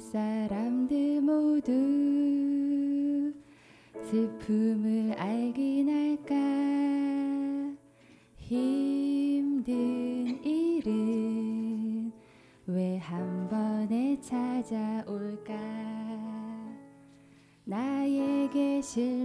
사람들 모두 슬픔을 알긴 할까? 힘든 일은 왜 한 번에 찾아올까? 나에게 실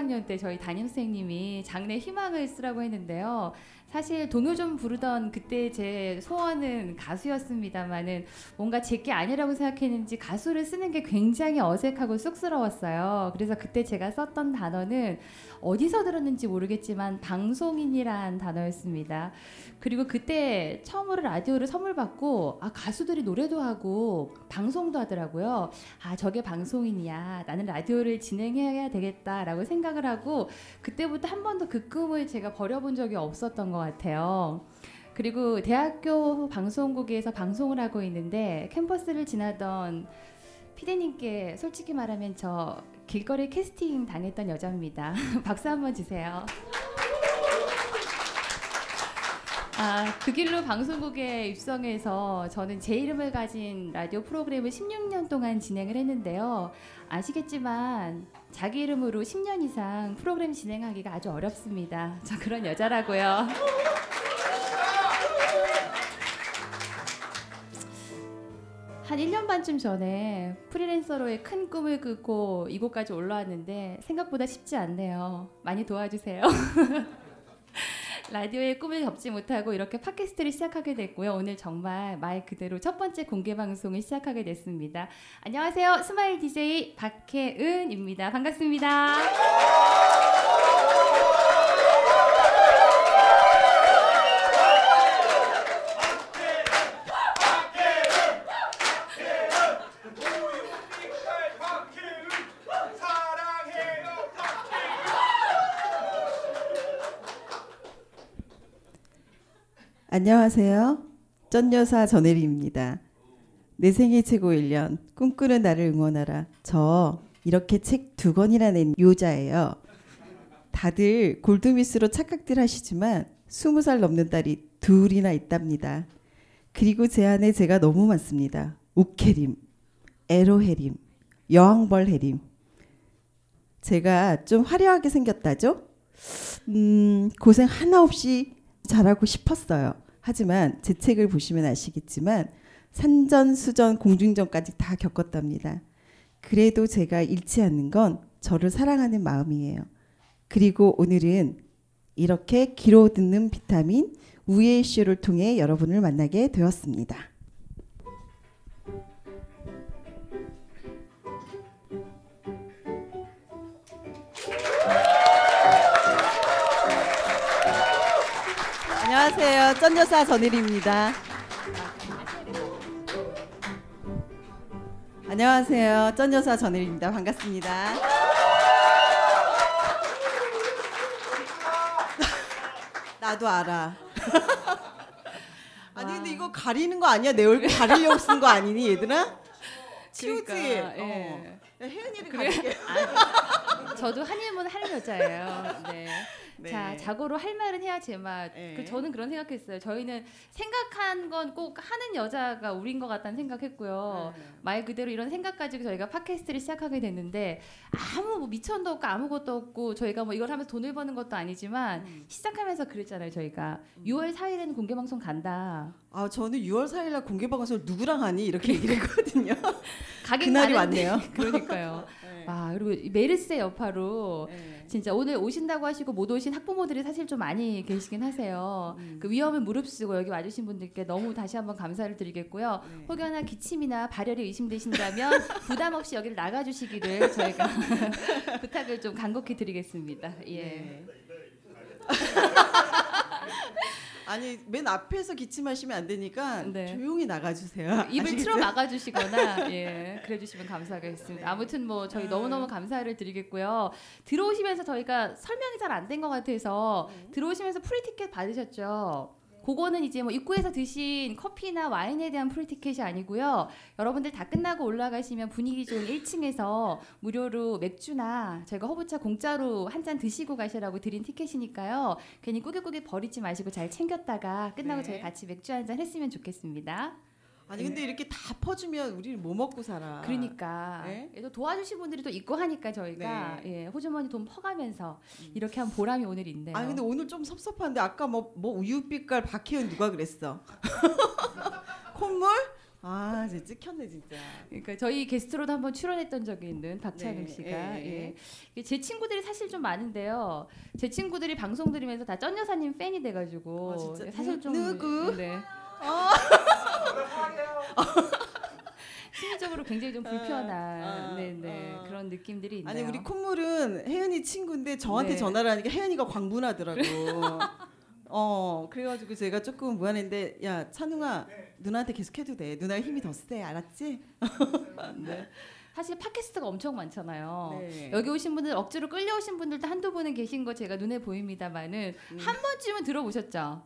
3학년 때 저희 담임 선생님이 장래 희망을 쓰라고 했는데요. 사실 동요 좀 부르던 그때 제 소원은 가수였습니다만은 뭔가 제게 아니라고 생각했는지 가수를 쓰는 게 굉장히 어색하고 쑥스러웠어요. 그래서 그때 제가 썼던 단어는 어디서 들었는지 모르겠지만 방송인이란 단어였습니다. 그리고 그때 처음으로 라디오를 선물 받고 아 가수들이 노래도 하고 방송도 하더라고요. 아 저게 방송인이야. 나는 라디오를 진행해야 되겠다라고 생각을 하고 그때부터 한 번도 그 꿈을 제가 버려본 적이 없었던 것 같아요. 그리고 대학교 방송국에서 방송을 하고 있는데 캠퍼스를 지나던 피디님께 솔직히 말하면 저 길거리 캐스팅 당했던 여자입니다. 박수 한번 주세요. 아, 그 길로 방송국에 입성해서 저는 제 이름을 가진 라디오 프로그램을 16년 동안 진행을 했는데요. 아시겠지만 자기 이름으로 10년 이상 프로그램 진행하기가 아주 어렵습니다. 저 그런 여자라고요. 한 1년 반쯤 전에 프리랜서로의 큰 꿈을 꾸고 이곳까지 올라왔는데 생각보다 쉽지 않네요. 많이 도와주세요. 라디오의 꿈을 접지 못하고 이렇게 팟캐스트를 시작하게 됐고요. 오늘 정말 말 그대로 첫 번째 공개 방송을 시작하게 됐습니다. 안녕하세요. 스마일 DJ 박혜은입니다. 반갑습니다. 안녕하세요. 쩐여사 전혜리입니다. 내 생애 최고 1년 꿈꾸는 나를 응원하라. 저 이렇게 책 두 권이나 낸 요자예요. 다들 골드미스로 착각들 하시지만 20살 넘는 딸이 둘이나 있답니다. 그리고 제 안에 제가 너무 많습니다. 옥해림, 에로해림, 여왕벌해림. 제가 좀 화려하게 생겼다죠? 음, 고생 하나 없이 잘하고 싶었어요. 하지만 제 책을 보시면 아시겠지만 산전, 수전, 공중전까지 다 겪었답니다. 그래도 제가 잃지 않는 건 저를 사랑하는 마음이에요. 그리고 오늘은 이렇게 귀로 듣는 비타민 우예의 쇼를 통해 여러분을 만나게 되었습니다. 안녕하세요. 쩐여사 전일입니다. 안녕하세요. 쩐여사 전일입니다. 반갑습니다. 나도 알아. 아니 근데 이거 가리는 거 아니야? 내 얼굴 가리려고 쓴 거 아니니 얘들아? 치우지? 그러니까, 어. 예. 야, 혜은이를 그래. 가릴게. 저도 한일문 하려고 여자예요. 네. 네. 자, 자고로 할 말은 해야 제맛. 네. 그 저는 그런 생각했어요. 저희는 생각한 건 꼭 하는 여자가 우린 것 같다는 생각했고요. 네. 말 그대로 이런 생각 가지고 저희가 팟캐스트를 시작하게 됐는데 아무 뭐 미천도 없고 아무것도 없고 저희가 뭐 이걸 하면서 돈을 버는 것도 아니지만 음. 시작하면서 그랬잖아요. 저희가 6월 4일에는 공개 방송 간다. 아 저는 6월 4일날 공개 방송을 누구랑 하니 이렇게 얘기를 했거든요. 가긴 그날이. 왔네요. 그러니까요. 네. 와 그리고 이 메르스의 여파로 네. 진짜 오늘 오신다고 하시고 못 오신 학부모들이 사실 좀 많이 계시긴 하세요. 음. 그 위험을 무릅쓰고 여기 와주신 분들께 너무 다시 한번 감사를 드리겠고요. 네. 혹여나 기침이나 발열이 의심되신다면 부담 없이 여기를 나가주시기를 저희가 부탁을 좀 간곡히 드리겠습니다. 예. 네. 아니 맨 앞에서 기침하시면 안 되니까 네. 조용히 나가주세요. 입을 아시겠죠? 틀어 막아주시거나 예 그래주시면 감사하겠습니다. 네. 아무튼 뭐 저희 아. 너무 너무 감사를 드리겠고요. 들어오시면서 저희가 설명이 잘 안 된 것 같아서 네. 들어오시면서 free ticket 받으셨죠. 그거는 이제 뭐 입구에서 드신 커피나 와인에 대한 free ticket이 아니고요. 여러분들 다 끝나고 올라가시면 분위기 좋은 1층에서 무료로 맥주나 저희가 허브차 공짜로 한 잔 드시고 가시라고 드린 티켓이니까요. 괜히 꾸깃꾸깃 버리지 마시고 잘 챙겼다가 끝나고 네. 저희 같이 맥주 한 잔 했으면 좋겠습니다. 아니 근데 이렇게 다 퍼주면 우리는 뭐 먹고 살아? 그러니까 네. 또 도와주신 분들이 또 있고 하니까 저희가 예, 호주머니 돈 퍼가면서 이렇게 한 보람이 오늘 있네요. 아니 근데 오늘 좀 섭섭한데 아까 뭐 뭐 우유빛깔 박혜연 누가 그랬어? 콧물? 아 진짜 찍혔네 진짜. 그러니까 저희 게스트로도 한번 출연했던 적이 있는 박찬욱 네, 씨가 예. 예. 제 친구들이 사실 좀 많은데요. 제 친구들이 방송 들으면서 다 쩐 여사님 팬이 돼가지고 아? 사실 좀 누구? 네. 심리적으로 굉장히 좀 불편한 아, 네네 아. 그런 느낌들이 있네요. 아니 우리 콧물은 혜연이 친구인데 저한테 네. 전화를 하니까 혜연이가 광분하더라고. 어 그래가지고 제가 조금 무안했는데 야 찬웅아 누나한테 계속 해도 돼. 누나 힘이 더 세. 알았지? 네. 사실 팟캐스트가 엄청 많잖아요. 네. 여기 오신 분들 억지로 끌려오신 분들도 한두 분은 계신 거 제가 눈에 보입니다만은 음. 한 번쯤은 들어보셨죠?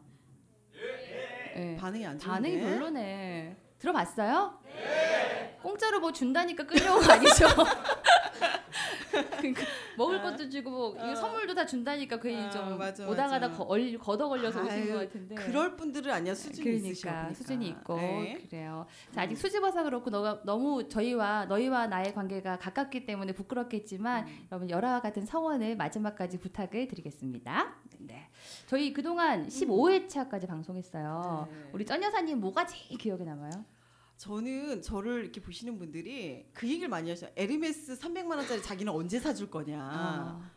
예. 반응이 안 좋은데. 반응이 별로네. 들어봤어요? 네. 공짜로 뭐 준다니까 끌려온 거 아니죠? 그러니까 먹을 것도 주고 뭐 어. 선물도 다 준다니까 괜히 아, 좀 맞아, 오다가다 맞아. 걷어 걸려서 오신 아유, 것 같은데. 그럴 분들은 아니야 수준이 그러니까 있으셔. 그러니까. 수준이 있고 네. 그래요. 자 아직 수줍어서 그렇고 너가 너무 저희와 너희와 나의 관계가 가깝기 때문에 부끄럽겠지만 음. 여러분 열화와 같은 성원을 마지막까지 부탁을 드리겠습니다. 네, 저희 그동안 15회차까지 방송했어요. 네. 우리 쩐 여사님 뭐가 제일 기억에 남아요? 저는 저를 이렇게 보시는 분들이 그 얘기를 많이 하셔요. 에르메스 300만 원짜리 자기는 언제 사줄 거냐. 아,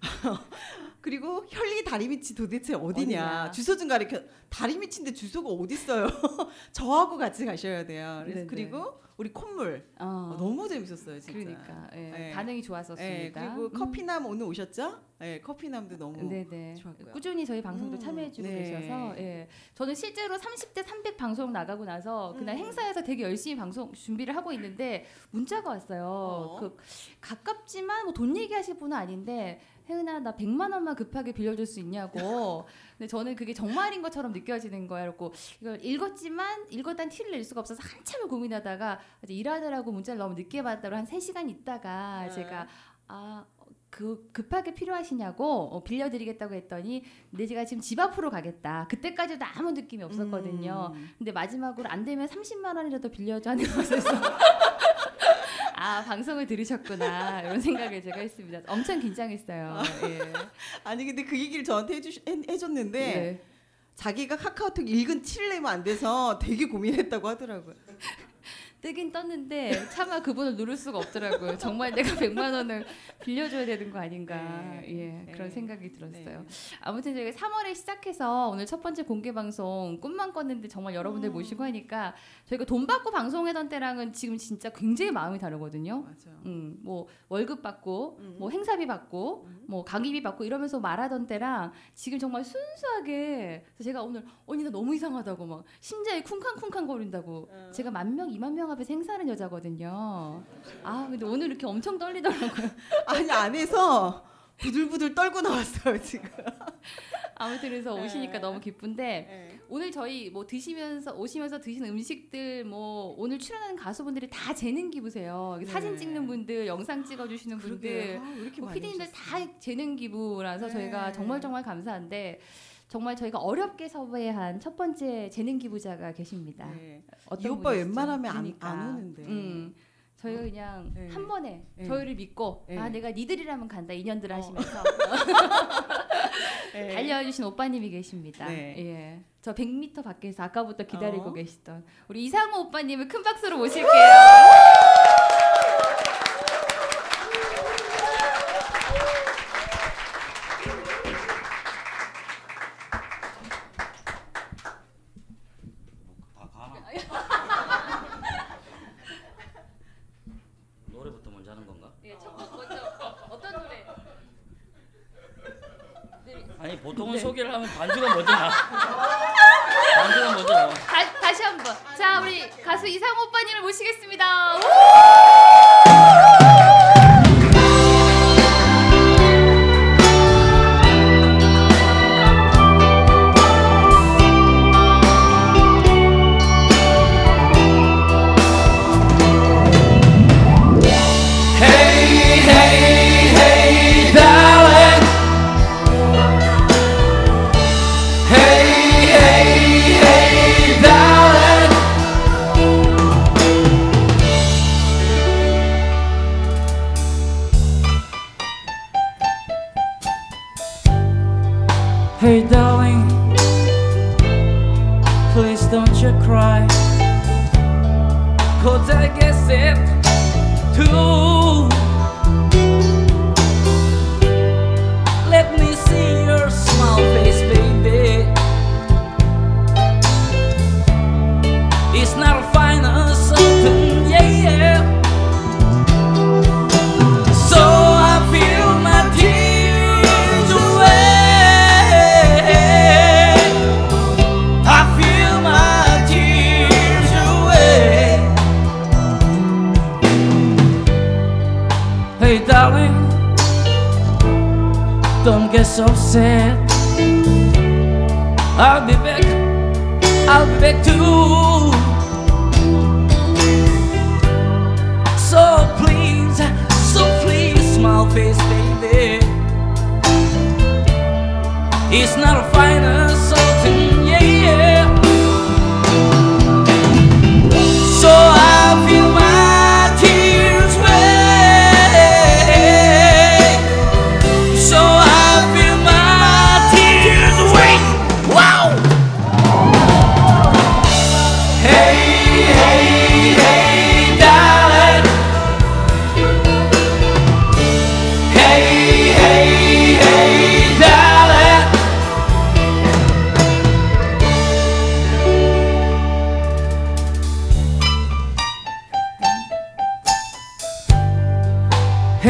그리고 혈리 다리 밑이 도대체 어디냐. 어디냐. 주소 좀 가르쳐. 다리 밑인데 주소가 어디 있어요? 저하고 같이 가셔야 돼요. 그래서 네네. 그리고 우리 콧물 어, 어, 너무 재밌었어요, 진짜. 그러니까 예, 네. 반응이 좋았었습니다. 예, 그리고 음. 커피남 오늘 오셨죠? 예, 커피남도 너무 네네. 좋았고요. 꾸준히 저희 방송도 음, 참여해주고 네. 계셔서 예. 저는 실제로 30대 300 방송 나가고 나서 그날 음. 행사에서 되게 열심히 방송 준비를 하고 있는데 문자가 왔어요. 어. 그 가깝지만 뭐 돈 얘기하실 분은 아닌데 혜은아 나 100만 원만 급하게 빌려줄 수 있냐고. 근데 저는 그게 정말인 것처럼 느껴지는 거야. 그래고 이걸 읽었지만 읽었단 티를 낼 수가 없어서 한참을 고민하다가 이제 일하느라고 문자를 너무 늦게 받다로 한 3시간 있다가 네. 제가 아, 그 급하게 필요하시냐고 어, 빌려드리겠다고 했더니 근데 제가 지금 집 앞으로 가겠다. 그때까지도 아무 느낌이 없었거든요. 음. 근데 마지막으로 안 되면 30만 원이라도 빌려줘 하는 것에서 아 방송을 들으셨구나 이런 생각을 제가 했습니다. 엄청 긴장했어요. 예. 아니 근데 그 얘기를 저한테 해주, 해, 해줬는데 네. 자기가 카카오톡 읽은 티를 내면 안 돼서 되게 고민했다고 하더라고요. 뜨긴 떴는데 차마 그분을 누를 수가 없더라고요. 정말 내가 100만 원을 빌려줘야 되는 거 아닌가. 네. 예, 그런 네. 생각이 들었어요. 네. 아무튼 저희가 3월에 시작해서 오늘 첫 번째 공개 방송 꿈만 꿨는데 정말 여러분들 음. 모시고 하니까 저희가 돈 받고 방송하던 때랑은 지금 진짜 굉장히 마음이 다르거든요. 맞아. 음, 뭐 월급 받고 음. 뭐 행사비 받고 음. 뭐 강의비 받고 이러면서 말하던 때랑 지금 정말 순수하게 제가 오늘 언니 나 너무 이상하다고 막 심장이 쿵쾅쿵쾅 거린다고 어. 제가 만 명, 이만 명 앞에서 행사하는 여자거든요. 아 근데 오늘 이렇게 엄청 떨리더라고요. 아니 안에서 부들부들 떨고 나왔어요 지금. 아무튼 그래서 네. 오시니까 너무 기쁜데 오늘 저희 뭐 드시면서 오시면서 드시는 음식들 뭐 오늘 출연하는 가수분들이 다 재능 기부세요. 네. 사진 찍는 분들, 영상 찍어주시는 분들, 아, 뭐 피디님들 오셨어요? 다 재능 기부라서 네. 저희가 정말 정말 감사한데 정말 저희가 어렵게 섭외한 첫 번째 재능 기부자가 계십니다. 네. 어떤 이 오빠? 웬만하면 안-. 안 오는데. 음. 저희가 그냥 네. 한 번에 네. 저희를 믿고 네. 아 내가 니들이라면 간다 인연들 어. 하시면서 네. 달려주신 오빠님이 계십니다. 네. 예. 저 100m 밖에서 아까부터 기다리고 어. 계시던 우리 이상호 오빠님을 큰 박수로 모실게요.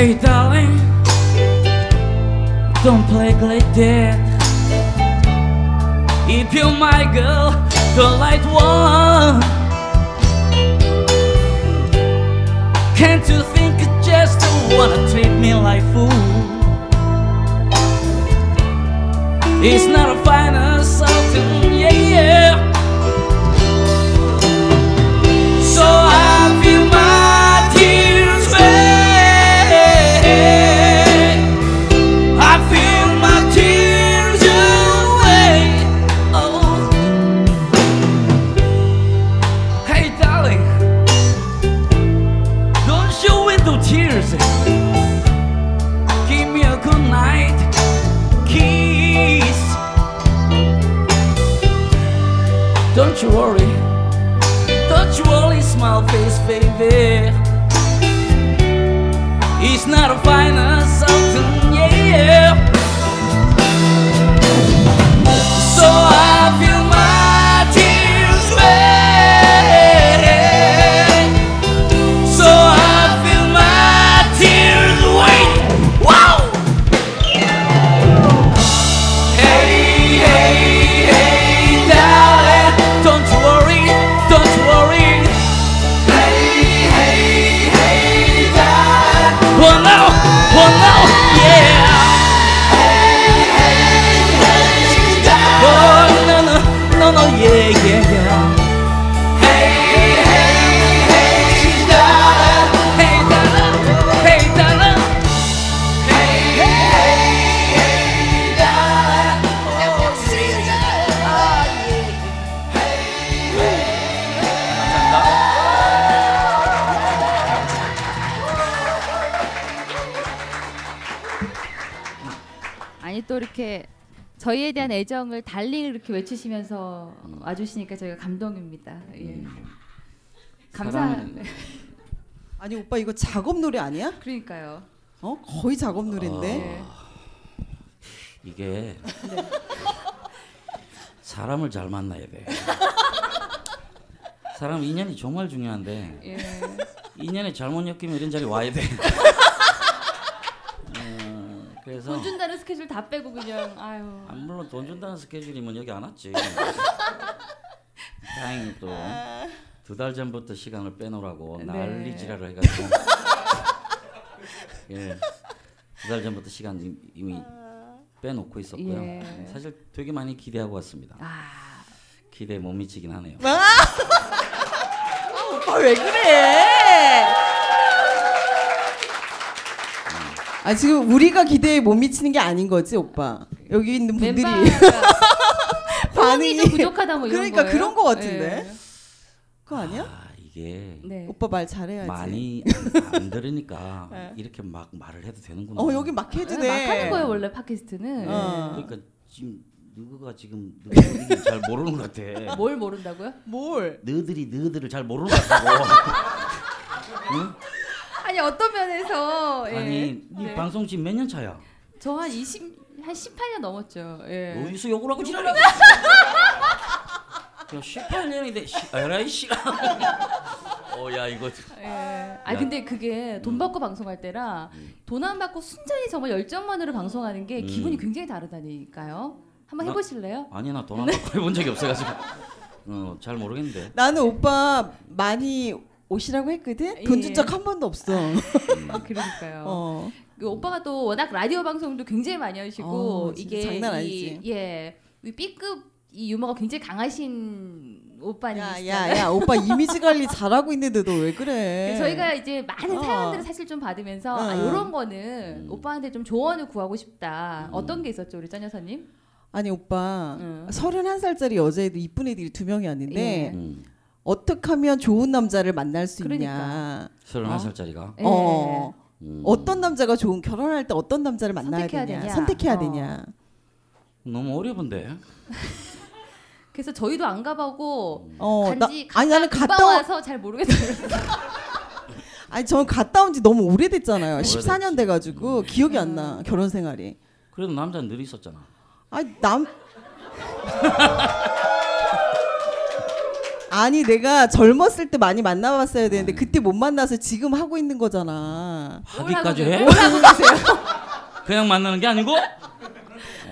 Hey darling, don't play like that. If you're my girl, the light one. Can't you think you just to wanna treat me like fool? It's not a final something, yeah, yeah. 대한 애정을 달링 이렇게 외치시면서 와주시니까 저희가 감동입니다. 예. 감사. 사랑은- 아니 오빠 이거 작업 노래 아니야? 그러니까요. 어 거의 작업 노래인데. 예. 이게 사람을 잘 만나야 돼. 사람 인연이 정말 중요한데 예. 인연에 잘못 엮이면 이런 자리 와야 돼. 어, 그래서 돈 준다는 스케줄 다 빼고 그냥 아유. 아, 물론 돈 준다는 스케줄이면 여기 안 왔지. 다행히 또 두 달 전부터 시간을 빼놓으라고 네. 난리 지랄을 해가지고 예, 두 달 전부터 시간 이- 이미 빼놓고 있었고요. 예. 사실 되게 많이 기대하고 왔습니다. 아. 기대에 못 미치긴 하네요. 오빠 왜 그래? 아 지금 우리가 기대에 못 미치는 게 아닌 거지 오빠. 여기 있는 분들이 반응이 좀 부족하다 뭐 이런 그러니까 거예요? 그런 거 같은데? 예. 그거 아니야? 아, 이게 네. 오빠 말 잘해야지. 많이 안, 안 들으니까 네. 이렇게 막 말을 해도 되는구나. 어 여기 막 해도 네, 돼. 막 하는 거예요 원래 팟캐스트는. 어. 그러니까 지금 누구가 지금 너희들이 잘 모르는 것 같아. 뭘 모른다고요? 뭘? 너희들이 너희들을 잘 모르는 것 같다고. 아니 어떤 면에서 예. 아니 네 네. 방송 지금 몇 년 차야? 저 한 20, 한 18년 넘었죠. 예. 어디서 욕을 하고 지랄해? 야 18년인데 에라이 씨. 어야 이거 예. 아 야. 근데 그게 돈 받고 방송할 때랑 돈 안 받고 순전히 정말 열정만으로 방송하는 게 음. 기분이 굉장히 다르다니까요. 한번 나- 해보실래요? 아니 나 돈 안 받고 해본 적이 없어가지고 어 잘 모르겠는데. 나는 오빠 많이 오시라고 했거든. 돈준 예. 적한 번도 없어. 아, 그러니까요. 어. 그 오빠가 또 워낙 라디오 방송도 굉장히 많이 하시고 어, 이게 장난 이- 아니지. 예, 이 B급 이 유머가 굉장히 강하신 오빠님이시잖아요. 야야야 오빠 이미지 관리 잘하고 있는데 너 왜 그래? 저희가 이제 많은 어. 사연들을 사실 좀 받으면서 아, 어. 이런 거는 음. 오빠한테 좀 조언을 구하고 싶다. 음. 어떤 게 있었죠, 우리 짠 여사님? 아니 오빠 응. 서른한 살짜리 여자애도 이쁜 애들이 두 명이 왔는데 예. 음. 어떻게 하면 좋은 남자를 만날 수 그러니까. 있냐? 서른한 어? 살짜리가. 예. 어. 음. 어떤 남자가 좋은 결혼할 때 어떤 남자를 만나야 선택해야 되냐? 되냐? 선택해야 어. 되냐? 너무 어려운데. 그래서 저희도 안 가보고 어, 나, 간지 아니 나는 갔다 온, 와서 잘 모르겠어요. 아니 저는 갔다 온 지 너무 오래됐잖아요. 오래됐지. 14년 돼가지고 기억이 안 나 결혼 생활이. 그래도 남자는 늘 있었잖아. 아니 남 아니 내가 젊었을 때 많이 만나봤어야 되는데 그때 못 만나서 지금 하고 있는 거잖아. 뭘 해? 그냥 만나는 게 아니고?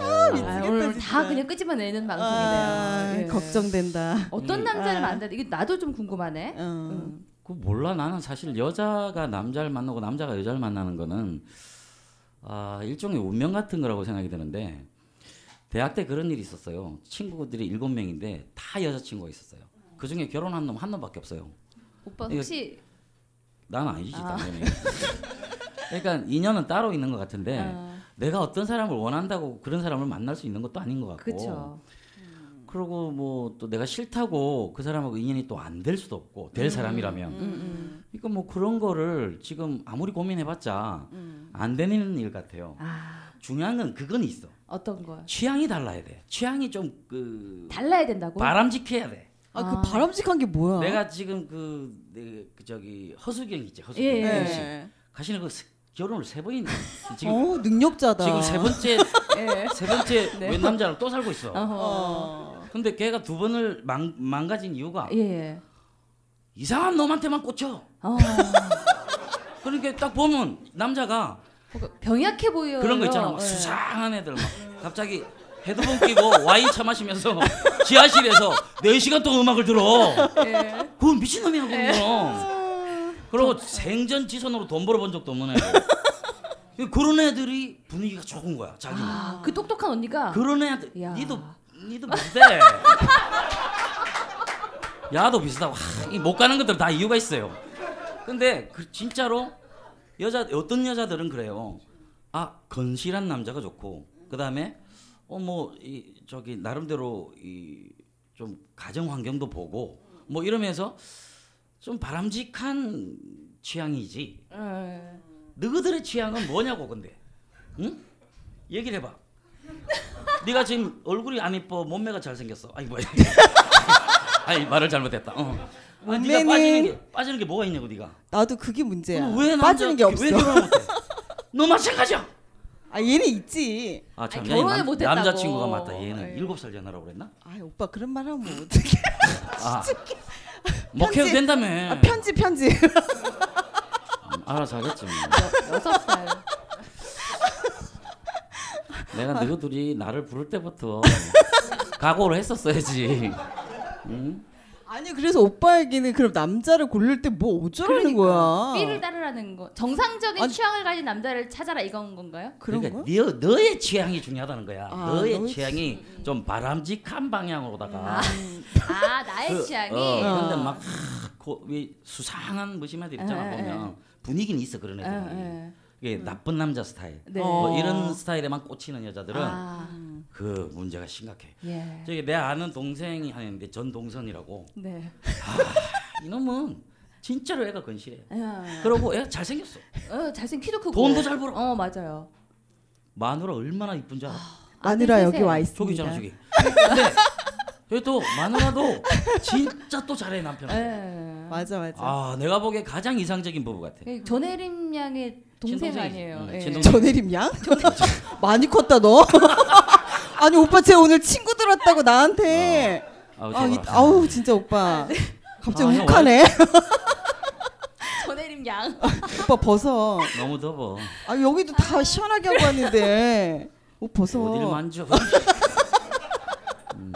아, 오늘 진짜. 다 그냥 끄집어내는 방송이네요. 아, 예. 걱정된다. 어떤 음. 남자를 아. 만나? 이게 나도 좀 궁금하네. 어. 음. 그 몰라 나는 사실 여자가 남자를 만나고 남자가 여자를 만나는 거는 아 일종의 운명 같은 거라고 생각이 드는데 대학 때 그런 일이 있었어요. 친구들이 일곱 명인데 다 여자친구가 있었어요. 그 중에 결혼한 놈 한 놈밖에 없어요. 오빠 혹시 난 아니지 아. 당연히. 그러니까 인연은 따로 있는 것 같은데 아, 내가 어떤 사람을 원한다고 그런 사람을 만날 수 있는 것도 아닌 것 같고. 그렇죠. 그리고 뭐 또 내가 싫다고 그 사람하고 인연이 또 안 될 수도 없고 될 사람이라면 음, 음. 그러니까 뭐 그런 거를 지금 아무리 고민해봤자 안 되는 일 같아요. 아 중요한 건 그건 있어. 어떤 거야? 취향이 달라야 돼. 취향이 좀 그 달라야 된다고? 바람직해야 돼. 아, 아. 그 바람직한 게 뭐야? 내가 지금 그, 내, 그 저기 허수경 있지 허수경 예, 예. 씨. 네. 가시는 그 세- 결혼을 세 번이나 지금 어 능력자다. 지금 세 번째 예. 세 번째 네. 웬 남자랑 또 살고 있어. 어. 근데 걔가 두 번을 망, 망가진 이유가 예. 이상한 놈한테만 꽂혀. 어. 그러니까 딱 보면 남자가 뭔가 병약해 보여요. 그런 거 있잖아. 막 예. 수상한 애들 막 갑자기 헤드폰 끼고 와인 처마시면서 지하실에서 4시간 동안 음악을 들어. 예. 그건 미친놈이야 그건. 그리고 생전 지선으로 돈 벌어본 적도 없는 애들. 그런 애들이 분위기가 좋은 거야 자기는. 아, 그 똑똑한 언니가 그런 애들 야. 니도 니도 비슷해. 야도 비슷하고 하, 이못 가는 것들 다 이유가 있어요. 근데 그 진짜로 여자 어떤 여자들은 그래요. 아 건실한 남자가 좋고 그 다음에 어뭐 이 저기 나름대로 이 좀 가정 환경도 보고 뭐 이러면서 좀 바람직한 취향이지. 예. 너희들의 취향은 뭐냐고 근데 응? 얘기를 해봐. 네가 지금 얼굴이 안 이뻐 몸매가 잘 생겼어. 아이 뭐야. 아니 말을 잘못했다. 어. 아니, 네가 빠지는 게 빠지는 게 뭐가 있냐고 네가. 나도 그게 문제야. 왜 남자- 빠지는 게 없어. 왜 결혼 못해? 너 마찬가지야. 아 얘는 있지. 아 참, 아니, 결혼을 남- 못했다고. 남자친구가 맞다. 얘는 에이. 일곱 살 전화라고 그랬나? 아 오빠 그런 말 하면 어떡해. 아, 목해도 편지- 된다며. 아, 편지 편지. 음, 알아서 하겠지. 뭐. 여- 여섯 살. 내가 너희들이 나를 부를 때부터 각오를 했었어야지. 응? 아니 그래서 오빠에게는 그럼 남자를 고를 때 뭐 어쩌라는 거야? 삐를 따르라는 거. 정상적인 아니- 취향을 가진 남자를 찾아라 이건 건가요? 그런 그러니까 거? 너, 너의 취향이 중요하다는 거야. 아, 너의 너의 취향이 좀 바람직한 방향으로다가. 아 나의 그, 취향이. 어, 근데 어. 막 하, 고, 이 수상한 무심 애들 있잖아 에, 에, 보면 분위기는 있어 그런 예, 애들이. 예. 이게 나쁜 남자 스타일. 네. 어. 뭐 이런 스타일에만 꽂히는 여자들은 아, 그 문제가 심각해. 예. 저기 내 아는 동생이 하는데 전동선이라고 네. 이놈은 진짜로 애가 건실해. 예. 그러고 애가 잘생겼어. 어, 잘생 키도 크고. 돈도 잘 벌어. 어 맞아요. 마누라 얼마나 이쁜 줄 알아? 마누라 아들 여기 셋에. 와 있습니다. 저기잖아 저기. 근데 여기 또 마누라도 진짜 또 잘해 남편. 예. 맞아 맞아. 아 내가 보기에 가장 이상적인 부부 같아. 그 전혜림 양의 동생 친동생이지. 아니에요. 응, 예. 친동생. 전혜림 양? 많이 컸다 너. 아니 오빠 쟤 오늘 친구들 왔다고 나한테. 아우, 아, 이. 아우 진짜 오빠. 갑자기 아, 형 욱하네. 전혜림 양. 오빠 벗어. 너무 더워. 아 여기도 다 시원하게 하고 왔는데. 옷 벗어. 어딜 만져. 음.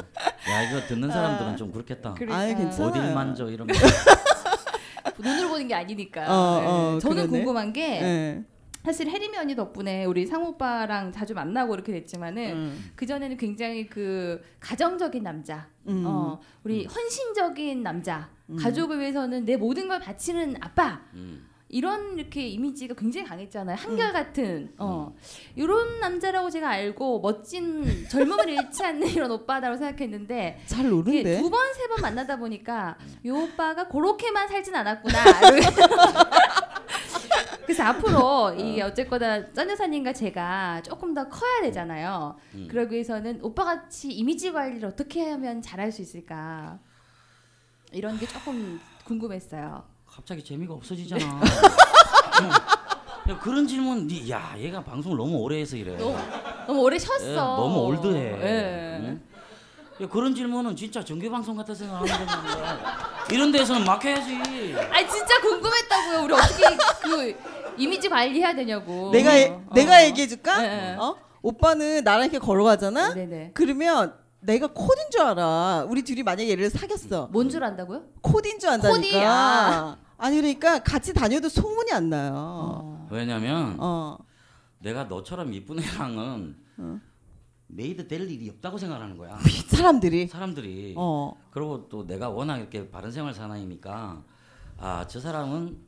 야 이거 듣는 사람들은 좀 그렇겠다. 그러니까. 아니, 괜찮아. 어딜 만져 이러면 눈으로 보는 게 아니니까. 어, 어, 예. 저는 그러네. 궁금한 게 예. 사실 혜림이 언니 덕분에 우리 상우 오빠랑 자주 만나고 이렇게 됐지만은 음. 그 전에는 굉장히 그 가정적인 남자, 음. 어 우리 헌신적인 남자, 가족을 위해서는 내 모든 걸 바치는 아빠. 음. 이런 이렇게 이미지가 굉장히 강했잖아요. 음. 한결같은 어 이런 남자라고 제가 알고 멋진 젊음을 잃지 않는 이런 오빠다라고 생각했는데 잘 노는데. 두 번 세 번 만나다 보니까 이 오빠가 그렇게만 살진 않았구나. 그래서 앞으로 이 어쨌거나 전 여사님과 제가 조금 더 커야 되잖아요. 음. 그러기 위해서는 오빠 같이 이미지 관리를 어떻게 하면 잘할 수 있을까? 이런 게 조금 궁금했어요. 갑자기 재미가 없어지잖아. 응. 야, 그런 질문, 니- 야 얘가 방송을 너무 오래 해서 이래. 너무 너무 오래 예, 쉬었어. 너무 올드해. 예. 응? 야, 그런 질문은 진짜 정규 방송 같아 생각하는 건데 이런 데서는 막혀야지. 아니 진짜 궁금했다고요. 우리 어떻게 그 이미지 관리해야 되냐고. 내가 예- 어. 내가 얘기해 줄까? 네. 어? 오빠는 나랑 이렇게 걸어가잖아. 네네. 그러면 내가 코드인 줄 알아. 우리 둘이 만약에 얘를 사귀었어. 뭔 줄 안다고요? 코드인 줄 안다니까. 코디, 아. 아니 그러니까 같이 다녀도 소문이 안 나요. 어. 왜냐면 어. 내가 너처럼 이쁜 애랑은 어. made 될 일이 없다고 생각하는 거야. 사람들이. 사람들이. 어. 그리고 또 내가 워낙 이렇게 바른 생활 사나이니까 아 저 사람은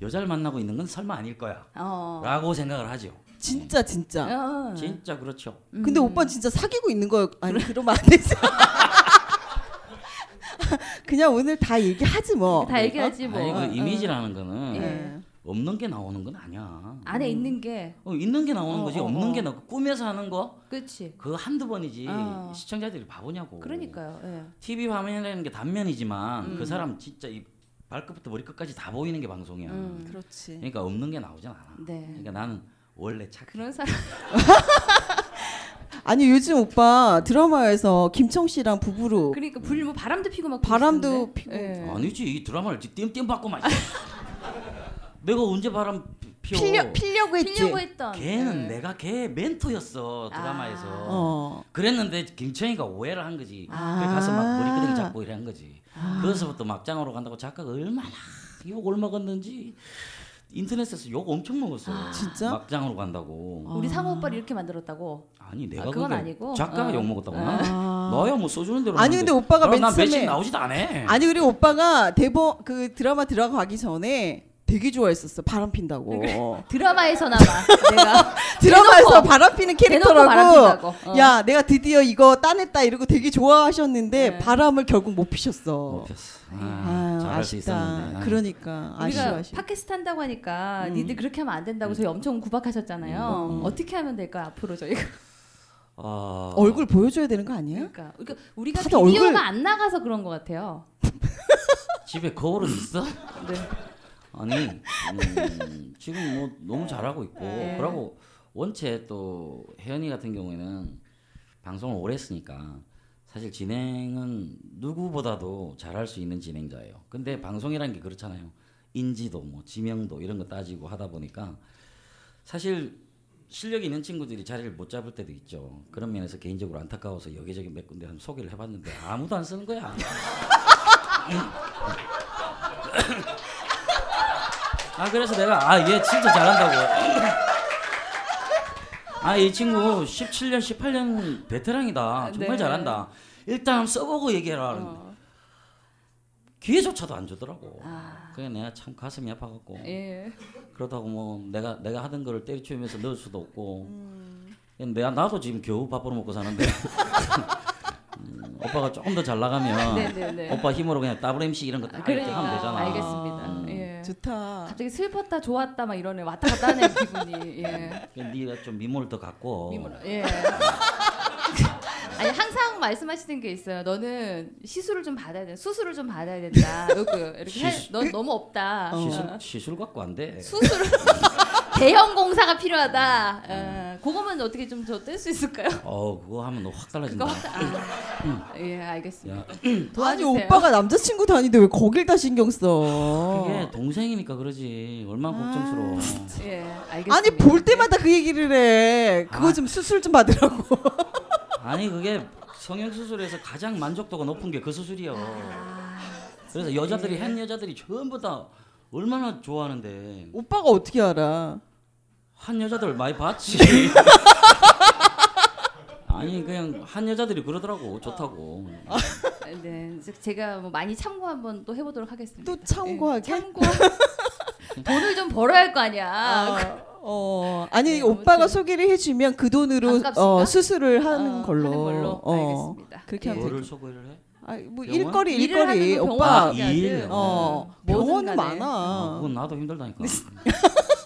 여자를 만나고 있는 건 설마 아닐 거야. 어. 라고 생각을 하죠. 진짜 진짜. 어. 진짜 그렇죠. 근데 음. 오빠 진짜 사귀고 있는 거 아니 그러면 안 되지. 그냥 오늘 다 얘기하지 뭐. 다 얘기하지 뭐. 아니 그 어. 이미지라는 거는 예. 없는 게 나오는 건 아니야. 안에 있는 게 어, 있는 게 나오는 어, 거지 어, 없는 어. 게 나. 꾸며서 하는 거 그렇지. 그거 한두 번이지 어. 시청자들이 바보냐고. 그러니까요. 예. TV 화면이라는 게 단면이지만 음. 그 사람 진짜 이 발끝부터 머리끝까지 다 보이는 게 방송이야. 음. 그렇지. 그러니까 없는 게 나오진 않아. 네. 그러니까 나는 원래 착해. 그런 사람 아니 요즘 오빠 드라마에서 김청 씨랑 부부로 그러니까 불 뭐 바람도 피고 막 바람도? 피고. 예. 아니지 이 드라마를 띵띵 받고 말. 내가 언제 바람 피- 피워? 필려 필려고 했지. 피려고 했던 걔는 예. 내가 걔 멘토였어 드라마에서. 아. 어. 그랬는데 김청이가 오해를 한 거지. 아. 그래 가서 막 머리끄댕이 잡고 이래 한 거지. 그래서부터 막장으로 간다고 작가가 얼마나 욕을 먹었는지 인터넷에서 욕 엄청 먹었어. 진짜? 막장으로 간다고. 우리 상호 오빠를 이렇게 만들었다고. 아니 내가 아, 그건 아니고? 작가가 어. 욕 먹었다고 어. 나? 아. 너야 뭐 써주는 대로. 아니, 근데 오빠가 맨난 배신 처음에- 나오지도 않아. 아니 그리고 오빠가 대본 그 드라마 들어가기 전에 되게 좋아했었어 바람 핀다고 드라마에서나마 내가 드라마에서 대놓고, 바람 피는 바람 캐릭터라고 핀다고. 어. 야 내가 드디어 이거 따냈다 이러고 되게 좋아하셨는데 네. 바람을 결국 못 피셨어 못 폈어. 아, 아, 아쉽다. 그러니까 아쉬워 우리가 아쉬워 팟캐스트 한다고 하니까 음. 니들 그렇게 하면 안 된다고 저희 엄청 구박하셨잖아요. 음. 어떻게 하면 될까 앞으로 저희가? 어, 얼굴 보여줘야 되는 거 아니에요? 그러니까, 그러니까 우리가 비디오가 얼굴- 안 나가서 그런 것 같아요. 집에 거울은 있어? 네. 아니 음, 지금 뭐 너무 잘하고 있고 네. 그러고 원체 또 혜연이 같은 경우에는 방송을 오래 했으니까 사실 진행은 누구보다도 잘할 수 있는 진행자예요. 근데 방송이라는 게 그렇잖아요. 인지도 뭐 지명도 이런 거 따지고 하다 보니까 사실 실력 있는 친구들이 자리를 못 잡을 때도 있죠. 그런 면에서 개인적으로 안타까워서 여기저기 몇 군데 한 소개를 해봤는데 아무도 안 쓰는 거야. 아 그래서 내가 아 얘 진짜 잘한다고. 아 이 친구 17년 18년 베테랑이다. 정말 네. 잘한다. 일단 써보고 얘기해라. 어. 기회조차도 안 주더라고. 아. 그래 내가 참 가슴이 아파갖고 예. 그렇다고 뭐 내가 내가 하던 거를 때려치우면서 넣을 수도 없고. 음. 내가 나도 지금 겨우 밥벌어 먹고 사는데 음, 오빠가 조금 더 잘 나가면 네네네. 오빠 힘으로 그냥 더블 MC 이런 거딱 이렇게 그러니까 하면 되잖아. 알겠습니다. 음. 예. 좋다. 갑자기 슬펐다 좋았다 막 이러네 왔다 갔다 하는 기분이. 예. 그러니까 네가 좀 미모를 더 갖고 미모로. 예. 아니 항상 말씀하시는 게 있어요. 너는 시술을 좀 받아야 돼. 수술을 좀 받아야 된다. 요거 이렇게 할? 넌 너무 없다. 시술 시술 갖고 안 돼. 수술을 대형 공사가 필요하다. 어, 그거만 어떻게 좀저뗄수 있을까요? 어 그거 하면 너확 그거 달라진다. 확 아, 예 알겠습니다. 야, 아니 도와주세요. 오빠가 남자친구 다니는데 왜 거길 다 신경 써? 그게 동생이니까 그러지. 얼마나 걱정스러워. 예 알겠습니다. 아니 볼 때마다 그 얘기를 해. 그거 아. 좀 수술 좀 받으라고. 아니 그게 성형 수술에서 가장 만족도가 높은 게 그 수술이요. 아, 그래서 여자들이 한 여자들이 전부 다 얼마나 좋아하는데 오빠가 어떻게 알아? 한 여자들 많이 봤지. 아니 그냥 한 여자들이 그러더라고 좋다고. 네 그래서 제가 뭐 많이 참고 한번 또 해보도록 하겠습니다. 또 참고하게? 예, 참고. 돈을 좀 벌어야 할 거 아니야. 아, 어 아니 네, 오빠가 아무튼. 소개를 해주면 그 돈으로 반값인가? 어, 수술을 하는 어, 걸로. 하는 걸로 어, 알겠습니다. 그렇게 하면 뭐를. 소개를 해? 아뭐 병원? 일거리 일을 일거리 건 오빠. 병원 아, 일. 가든, 어 뭐든 병원은 간에. 아, 많아. 그건 나도 힘들다니까.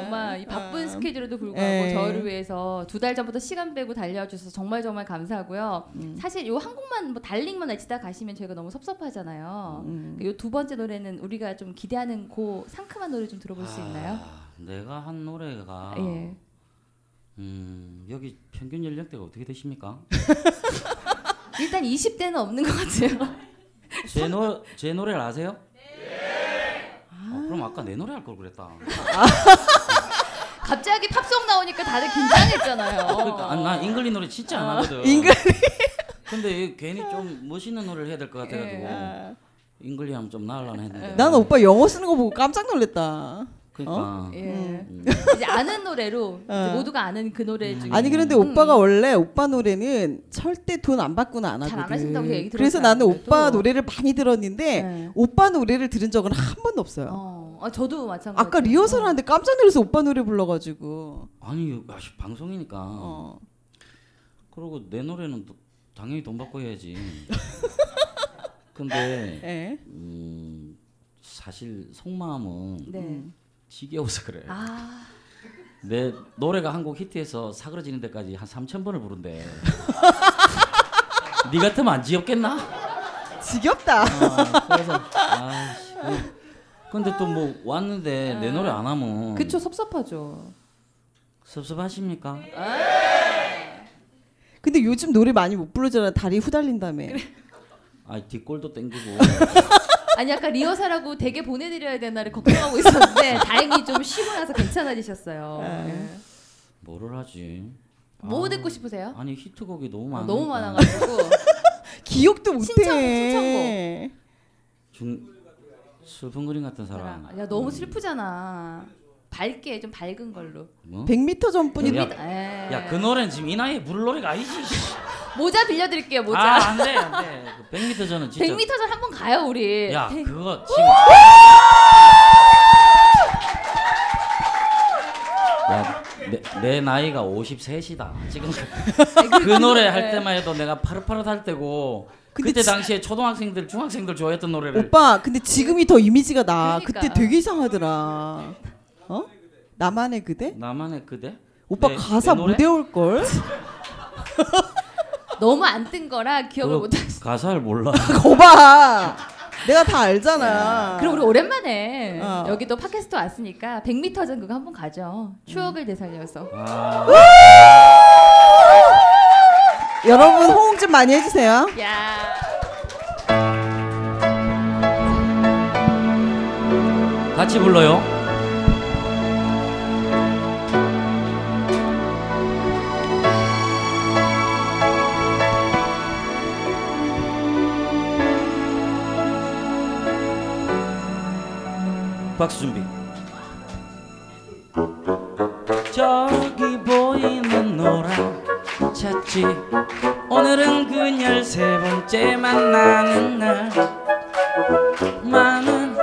아, 아, 정말 이 바쁜 아. 스케줄에도 불구하고 예. 저를 위해서 두 달 전부터 시간 빼고 달려주셔서 정말 정말 감사하고요. 음. 사실 요한 곡만 뭐 달링만 외치다 가시면 저희가 너무 섭섭하잖아요. 음. 요두 번째 노래는 우리가 좀 기대하는 고 상큼한 노래 좀 들어볼 수 있나요? 아, 내가 한 노래가 예. 음, 여기 평균 연령대가 어떻게 되십니까? 일단 20대는 없는 것 같아요. 제, 노, 제 노래를 아세요? 네. 어, 그럼 아까 내 노래 할 걸 그랬다. 갑자기 팝송 나오니까 다들 긴장했잖아요. 그러니까 아, 나 English 노래 진짜 안 하거든. Engl- 근데 이 괜히 좀 멋있는 노래를 해야 될 것 같아가지고 예. English 하면 좀 나으려나 했는데. 난 오빠 영어 쓰는 거 보고 깜짝 놀랐다. 그러니까 예. 음. 이제 아는 노래로 이제 어. 모두가 아는 그 노래 중에 아니 그런데 음. 오빠가 원래 오빠 노래는 절대 돈 안 받고는 안 잘안 하거든. 하신다고 얘기 그래서 들었어요, 나는. 오빠 노래를 많이 들었는데 네. 오빠 노래를 들은 적은 한 번도 없어요. 어, 아, 저도 마찬가지. 아까 리허설 하는데 깜짝 놀라서 오빠 노래 불러가지고. 아니 아, 씨, 방송이니까. 어. 그리고 내 노래는 또 당연히 돈 받고 해야지. 근데 예. 음, 사실 속마음은 네. 음. 지겨워서 그래. 아, 내 노래가 한 곡 히트해서 사그러지는 데까지 한 3천 번을 부른대. 네 같으면 안 지겹겠나? 지겹다. 아, 그래서 아씨. 근데 또 뭐 왔는데 내 노래 안 하면 그쵸 섭섭하죠. 섭섭하십니까? 근데 요즘 노래 많이 못 부르잖아. 다리 후달린다며. 아 뒷골도 땡기고 아니 아까 리허설하고 되게 보내드려야 되나를 걱정하고 있었는데 다행히 좀 쉬고 나서 괜찮아지셨어요. 예. 뭐를 하지? 뭐 아, 듣고 싶으세요? 아니 히트곡이 너무 어, 많아. 너무 많아가지고 기억도 못해. 신청곡, 중 슬픈 그림 같은 사람. 야 너무 슬프잖아. 밝게 좀 밝은 걸로. 뭐? 100m 전뿐이 야, 에. 야그 노래는 지금 이 나이에 부를 노래가 아니지. 모자 빌려드릴게요 모자. 아 안 돼 안돼. 그 100m 전은 진짜. 100m 전 한번 가요 우리. 야 백- 그거 지금. 야, 내, 내 나이가 53이다. 지금 그 노래 할 때만 해도 내가 파릇파릇할 때고 근데 그때 지- 당시에 초등학생들, 중학생들 좋아했던 노래를 오빠 근데 지금이 더 이미지가 나. 그러니까. 그때 되게 이상하더라. 어? 나만의 그대? 나만의 그대? 오빠 네, 가사 내 노래? 못 외울 걸? 너무 안 뜬 거라 기억을 그거 못 하시. 가사를 몰라. 거봐. 내가 다 알잖아. 그럼 우리 오랜만에 어. 여기 또 팟캐스트 왔으니까 100m 전국 한번 가죠. 추억을 되살려서. 아, 여러분 호응 좀 많이 해주세요. 야. 같이 불러요. 박수 준비. 저기 보이는 노란 찻집 오늘은 그녀를 세 번째 만나는 날. 많은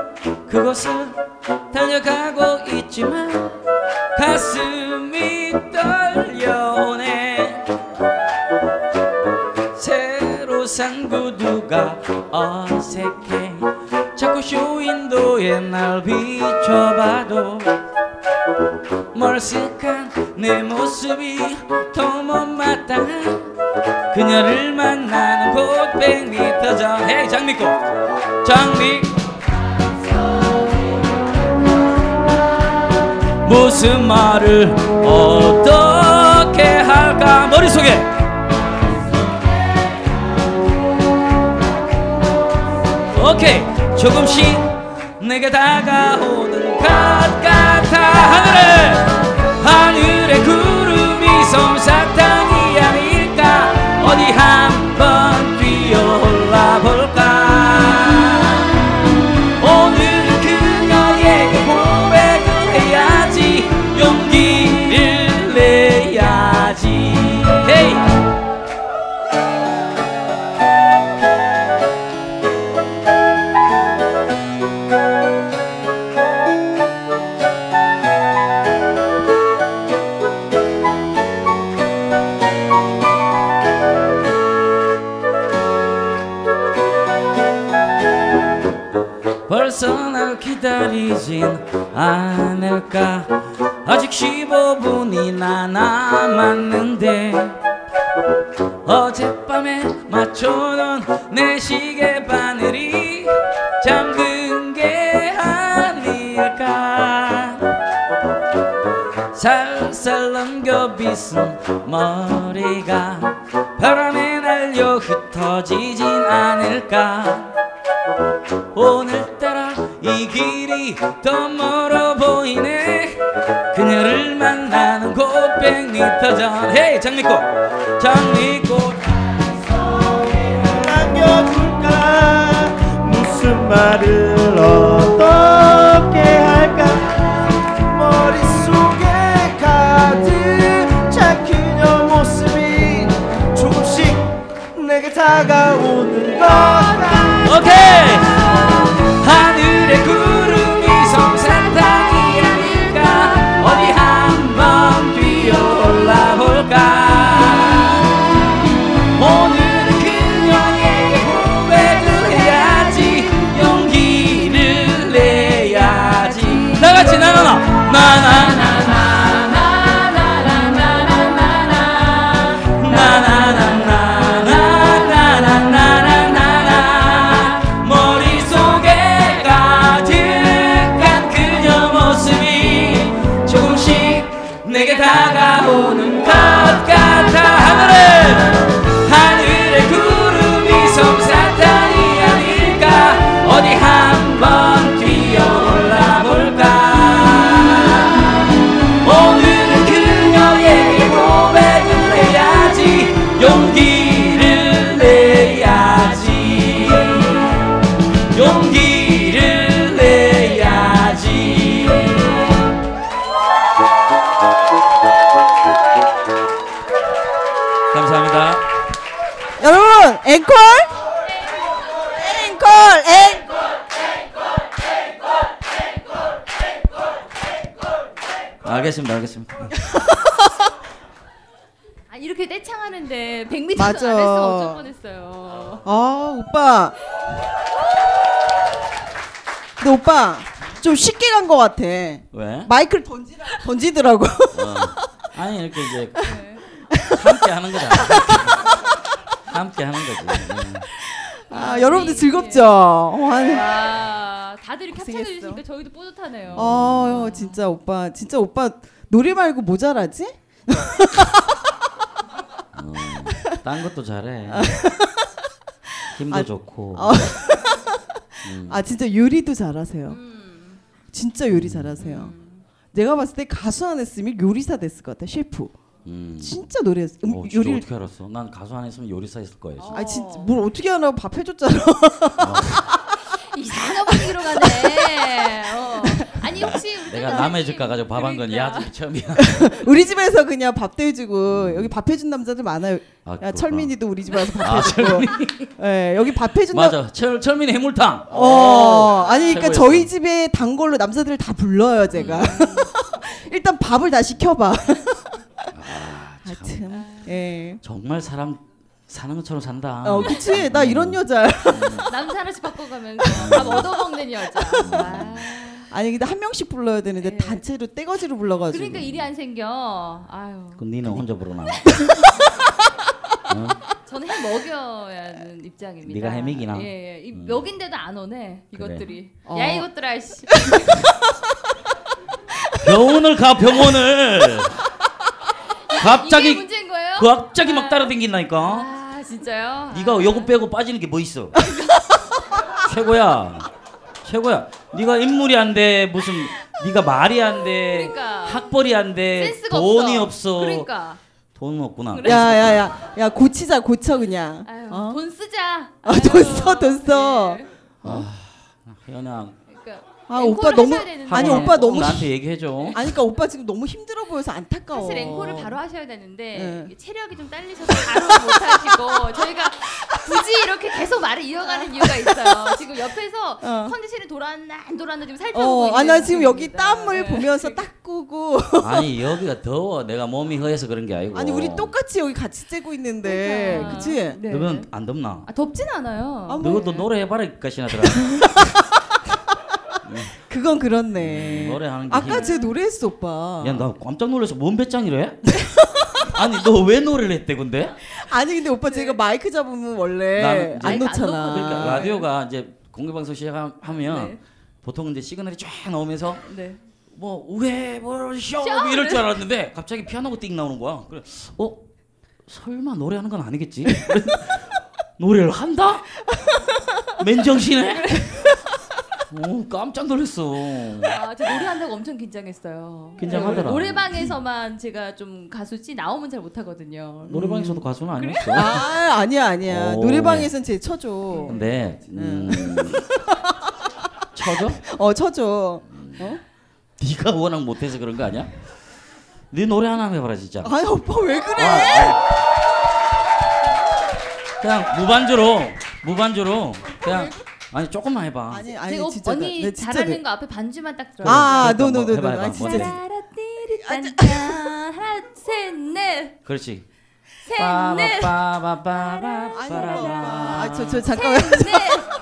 그곳을 달려가고 있지만 가슴이 떨려오네. 새로 산 구두가 어색해 자꾸 쇼윈도에 날 비춰봐도 멀쓱한 내 모습이 더 못마땅한 그녀를 만나는 곳 100m 전 헤이 장미꽃. 장미. 무슨 말을 어떻게 할까? 머릿속에. 오케이 조금씩 내게 다가오는 것 같아 하늘에 하늘에 구름이 솜사탕 않을까? 아직 15분이나 남았는데 어젯밤에 맞춰놓은 내 시계 바늘이 잠든 게 아닐까? 살살 넘겨 빗은 머리가 바람에 날려 흩어지진 않을까? 오늘따라 이 길이 더 멀어 보이네. 그녀를 만나는 곳 100m 전. 헤이 장미꽃. 장미꽃. 남겨줄까? 무슨 말을 어떻게 할까? 머릿속에 가득 찬 그녀 모습이 조금씩 내게 다가오는 것 오케이 れく 알겠습니다 알겠습니다 아, 이렇게 떼창하는데 100m 맞아. 안 했으면 어쩔 뻔했어요. 아 오빠 근데 오빠 좀 쉽게 간 것 같아 왜? 마이크를 던지라, 던지더라고 어. 아니 이렇게 이제 네. 함께 하는 거잖아. 함께 하는 거지. 음. 아, 여러분들 이- 즐겁죠? 어, 아니. 와, 다들 이렇게 합창해. 주시니까 저희도 뿌듯하네요. 어, 진짜 오빠, 진짜 오빠 노래 말고 뭐 잘하지? 어, 딴 것도 잘해. 힘도 아, 좋고. 어. 음. 아, 진짜 요리도 잘하세요. 음. 진짜 요리 잘하세요. 내가 봤을 때 가수 안 했으면 요리사 됐을 것 같아, 셰프. 음. 진짜 노래, 음, 어, 진짜 요리를. 어떻게 알았어? 난 가수 안 했으면 요리사 했을. 진짜. 아, 진짜 뭘 어떻게 하나 밥 해줬잖아. 이상한 분위기로 가네. 어. 아니 혹시 내가 남의 집 가가지고 밥 한건 그러니까. 처음이야. 우리 집에서 그냥 밥도 해주고 여기 밥 해준 남자들 많아요. 아, 야 그렇구나. 철민이도 우리 집 와서 밥 아, 해주고. 예, 여기 밥 해준 남. 맞아. 철 철민의 해물탕. 어, 아니 그러니까 최고였어. 저희 집에 단 걸로 남자들 다 불러요 제가. 일단 밥을 다 시켜봐. 아, 참. 하여튼 예. 정말 사람 사는 것처럼 산다. 어, 그치. 나 이런 여자. 남자 하나씩 바꿔가면서 밥 얻어먹는 여자. 와. 아니 근데 한 명씩 불러야 되는데 네. 단체로 떼거지로 불러가지고. 그러니까 일이 안 생겨. 아유, 그럼 니는 혼자 부르나? 저는 해 먹여야 하는 입장입니다. 네가 해먹이나? 예, 예. 이 음. 먹인데도 안 오네. 이것들이. 어. 야 이것들아 씨. 병원을 가 병원을. 갑자기 문제인 거예요? 갑자기 막 따라댕긴다니까. 아 진짜요? 네가 요거 빼고 빠지는 게 뭐 있어? 최고야. 최고야. 네가 인물이 안 돼. 무슨 네가 말이 안 돼. 그러니까. 학벌이 안 돼. 센스가 돈이 없어. 없어. 그러니까. 돈은 없구나. 그래. 야야야 야 고치자 고쳐 그냥. 아유, 어? 돈 쓰자. 아, 아유, 돈 써, 돈 써. 예. 혜연아. 아 오빠 너무 하셔야 되는데. 아니 오빠 꼭 너무 나한테 얘기해 줘. 아니 그러니까 오빠 지금 너무 힘들어 보여서 안타까워. 사실 앵콜을 바로 하셔야 되는데 네. 체력이 좀 딸리셔서 바로 못 하시고 저희가 굳이 이렇게 계속 말을 이어가는 이유가 있어요. 지금 옆에서 어. 컨디션이 돌았나 안 돌았나 지금 살펴보고 어, 있는 아나 지금 여기 중입니다. 땀을 네. 보면서 닦고 아니 여기가 더워. 내가 몸이 허해서 그런 게 아니고. 아니 우리 똑같이 여기 같이 쬐고 있는데 그러니까. 그치? 네. 너는 안 덥나? 아 덥진 않아요. 아, 뭐. 너도 노래 해봐라 가시나더라. 그건 그렇네. 노래하는 게 아까 힘- 제 노래했어 오빠. 야 나 깜짝 놀라서 뭔 배짱이래? 아니 너 왜 노래를 했대 근데? 아니 근데 오빠 제가 마이크 잡으면 원래 이제- 안 마이크 안 놓잖아. 놓거든요. 그러니까 라디오가 이제 공개 방송 시작하면 네. 보통 이제 시그널이 쫙 나오면서 네. 뭐 우혜 뭐쇼 쇼! 이럴 줄 알았는데 갑자기 피아노가 띵 나오는 거야. 그래 어 설마 노래하는 건 아니겠지? 노래를 한다? 맨정신에? 오 깜짝 놀랐어. 아, 저 노래한다고 엄청 긴장했어요. 긴장하더라. 네, 노래방에서만 제가 좀 가수지 나오면 잘 못하거든요. 노래방에서도 가수는 아니었어. 아 아니야 아니야. 오. 노래방에선 제 쳐줘. 근데 음, 쳐줘? 어 쳐줘. 어? 네가 워낙 못해서 그런 거 아니야? 네 노래 하나 해봐라 진짜. 아니 오빠 왜 그래? 아, 아. 그냥 무반주로 무반주로 그냥 아니 조금만 해봐. 아니 아니 제가 진짜 나- 언니 나 진짜 잘하는 내- 거 앞에 반주만 딱. 아뭐 no no no no 해봐, 해봐. 아뭐 진짜 해봐. 따라띠리딴짠 하나 셋넷 그렇지. 셋넷 빠바빠바바바바바바. 아 저 저 잠깐만. 셋넷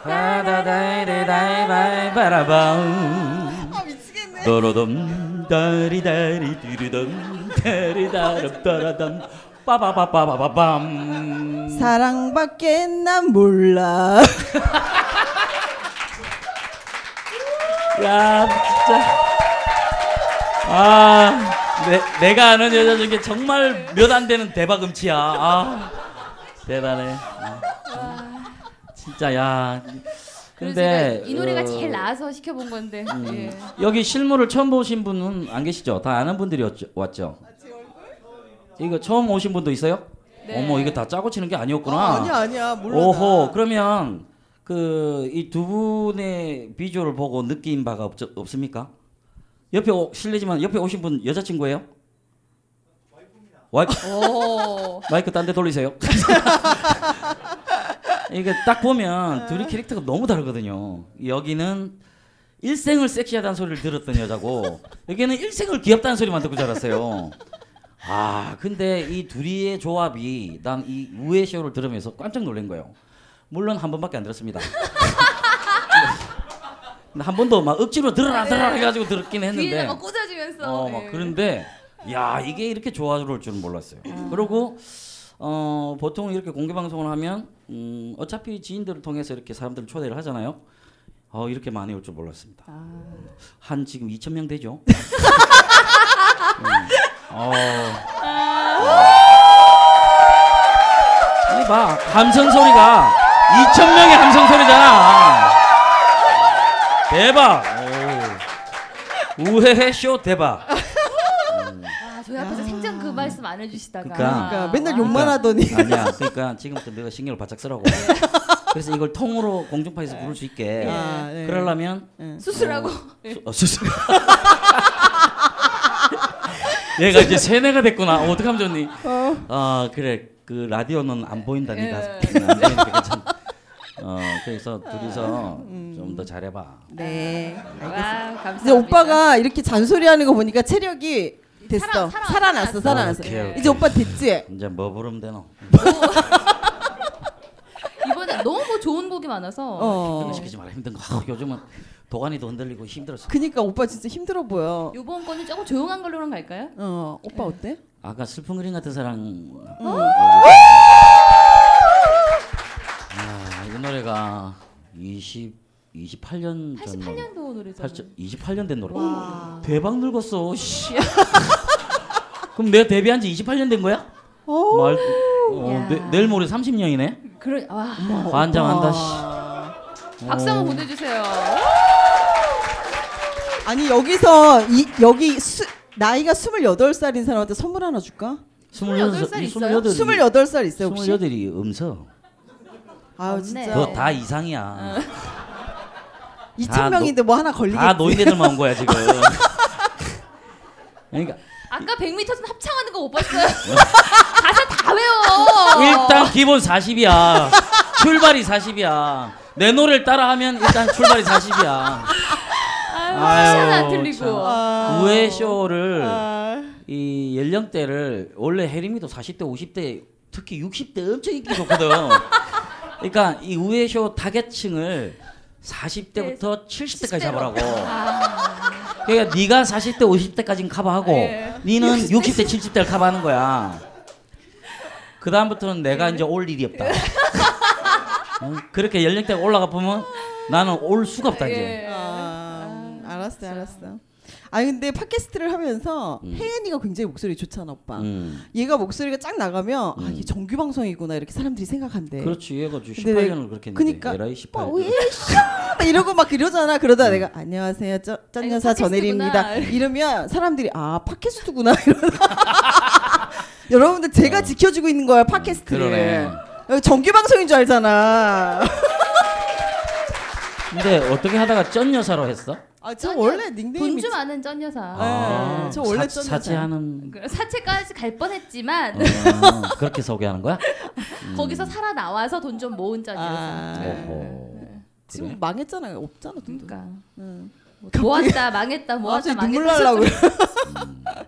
바다다이다이바이바라밤. 아 미치겠네. 도로돔 다리다리 두리돔 다리다람 따라담 빠바바바바밤. 사랑밖에 난 몰라. 야 진짜. 아 내, 내가 아는 여자 중에 정말 몇 안 되는 대박 음치야. 아 대단해. 아, 진짜 야. 근데 이 노래가 어, 제일 나아서 시켜본 건데. 음, 예. 여기 실물을 처음 보신 분은 안 계시죠? 다 아는 분들이 왔죠, 왔죠 이거 처음 오신 분도 있어요 네. 어머 이거 다 짜고 치는 게 아니었구나 아, 아니야 아니야 몰라. 오호 나. 그러면 그 이 두 분의 비주얼을 보고 느낀 바가 없, 없습니까? 옆에 오, 실례지만 옆에 오신 분 여자친구예요? 와이프 오. 마이크 딴 데 돌리세요. 이게 딱 보면 둘이 캐릭터가 너무 다르거든요. 여기는 일생을 섹시하다는 소리를 들었던 여자고 여기는 일생을 귀엽다는 소리만 듣고 자랐어요. 아 근데 이 둘이의 조합이 난 이 우회 쇼를 들으면서 깜짝 놀란 거예요. 물론 한 번밖에 안 들었습니다. 근데 한 번도 막 억지로 들어라 들어라 해가지고 들었긴 했는데 막 꽂아주면서 어, 막 예. 그런데 야 이게 이렇게 좋아질 줄은 몰랐어요. 그리고 어 보통 이렇게 공개 방송을 하면 음, 어차피 지인들을 통해서 이렇게 사람들을 초대를 하잖아요. 어 이렇게 많이 올 줄 몰랐습니다. 한 지금 2천 명 되죠. 함성 소리가 2천 명의 함성 소리잖아. 대박. 오. 우회해 쇼 대박. 아, 저희 앞에서 생전 그 말씀 안 해주시다가. 그러니까. 그러니까 맨날 아. 욕만 하더니 아니야. 그러니까 지금부터 내가 신경을 바짝 쓰라고. 그래서 이걸 통으로 공중파에서 부를 수 있게. 아, 네. 그러려면 수술하고. 수, 어, 수 술. 얘가 이제 세뇌가 됐구나. 어, 어떡하면 좋니? 아 그래 그 라디오는 안 보인다. 네가 예. 안 보이니까 괜찮. 어 그래서 둘이서 좀 더 잘해봐. 네. 와, 감사합니다. 이제 오빠가 이렇게 잔소리하는 거 보니까 체력이 됐어. 살아- 살아- 살아났어, 살아났어. 오케이, 오케이. 이제 오빠 됐지? 이제 뭐 부르면 되노? 이번에 너무 좋은 곡이 많아서. 어. 힘든 거 시키지 마라 힘든 거. 아, 요즘은 도가니도 흔들리고 힘들었어. 그니까 오빠 진짜 힘들어 보여. 이번 거는 조금 조용한 걸로는 갈까요? 어, 오빠 어때? 아까 슬픈 그림 같은 사랑. 어. 아, 이 노래가 20 28년 전 88년도 노래죠. 28년 된 노래. 와. 대박 늙었어. 씨. 그럼 내가 데뷔한 지 28년 된 거야? 어. 말 어, 야. 내, 내일 모레 30년이네. 그래, 와. 환장한다. 씨. 씨. 박수 어. 한번 보내주세요. 아니 여기서 이 여기 수, 나이가 28살인 사람한테 선물 하나 줄까? 28살 있어요? 28살 있어요, 혹시? 28이 음서. 아유 없네. 진짜. 그거 다 이상이야. 2천 명인데 뭐 하나 걸리겠지. 다 노인네들만 온 거야 지금. 그러니까 아까 100m 합창하는 거 못 봤어요? 가사 다 외워. 일단 기본 40이야. 출발이 40이야. 내 노래를 따라하면 일단 출발이 40이야. 하나 안 틀리고. 참. 아. 우회 쇼를 아. 이 연령대를 원래 해림이도 40대, 50대, 특히 60대 엄청 인기 좋거든. 그러니까 이 우회 쇼 타겟층을 40대부터 70대까지 잡으라고. 그러니까 네가 40대, 50대까지는 커버하고 예. 니는 60대, 70대를 커버하는 거야. 그 다음부터는 내가 이제 올 일이 없다. 어? 그렇게 연령대가 올라가 보면 나는 올 수가 없다 이제. 예. 아, 알았어, 알았어. 아 근데 팟캐스트를 하면서 음. 혜연이가 굉장히 목소리 좋잖아, 오빠. 음. 얘가 목소리가 쫙 나가면 아 음. 이게 정규 방송이구나 이렇게 사람들이 생각한대. 그렇지 얘가 지금 네. 근데 18년을 그렇게 했는데 그니까 에라이 18. 오빠 왜 쇼? 막 이러고 막 이러잖아. 그러다 내가 안녕하세요, 쩐, 쩐여사 아니, 전혜리입니다. 이러면 사람들이 아 팟캐스트구나. 여러분들 제가 지켜주고 있는 거야 팟캐스트를. 그러네. 정규 방송인 줄 알잖아. 근데 어떻게 하다가 쩐 여사로 했어? 아저 쩐여- 원래 닉네임이 돈좀 아는 쩐 여사. 아, 저 원래 쩐 여사야. 사치하는 그 사채까지 갈 뻔했지만 어, 그렇게 소개하는 거야? 거기서 살아 나와서 돈 좀 모은 쩐 여사. 아, 오호. 지금 그래? 망했잖아. 없잖아. 돈도. 그러니까 응. 모았다 망했다 모았다 갑자기 눈물 망했다. 날라고.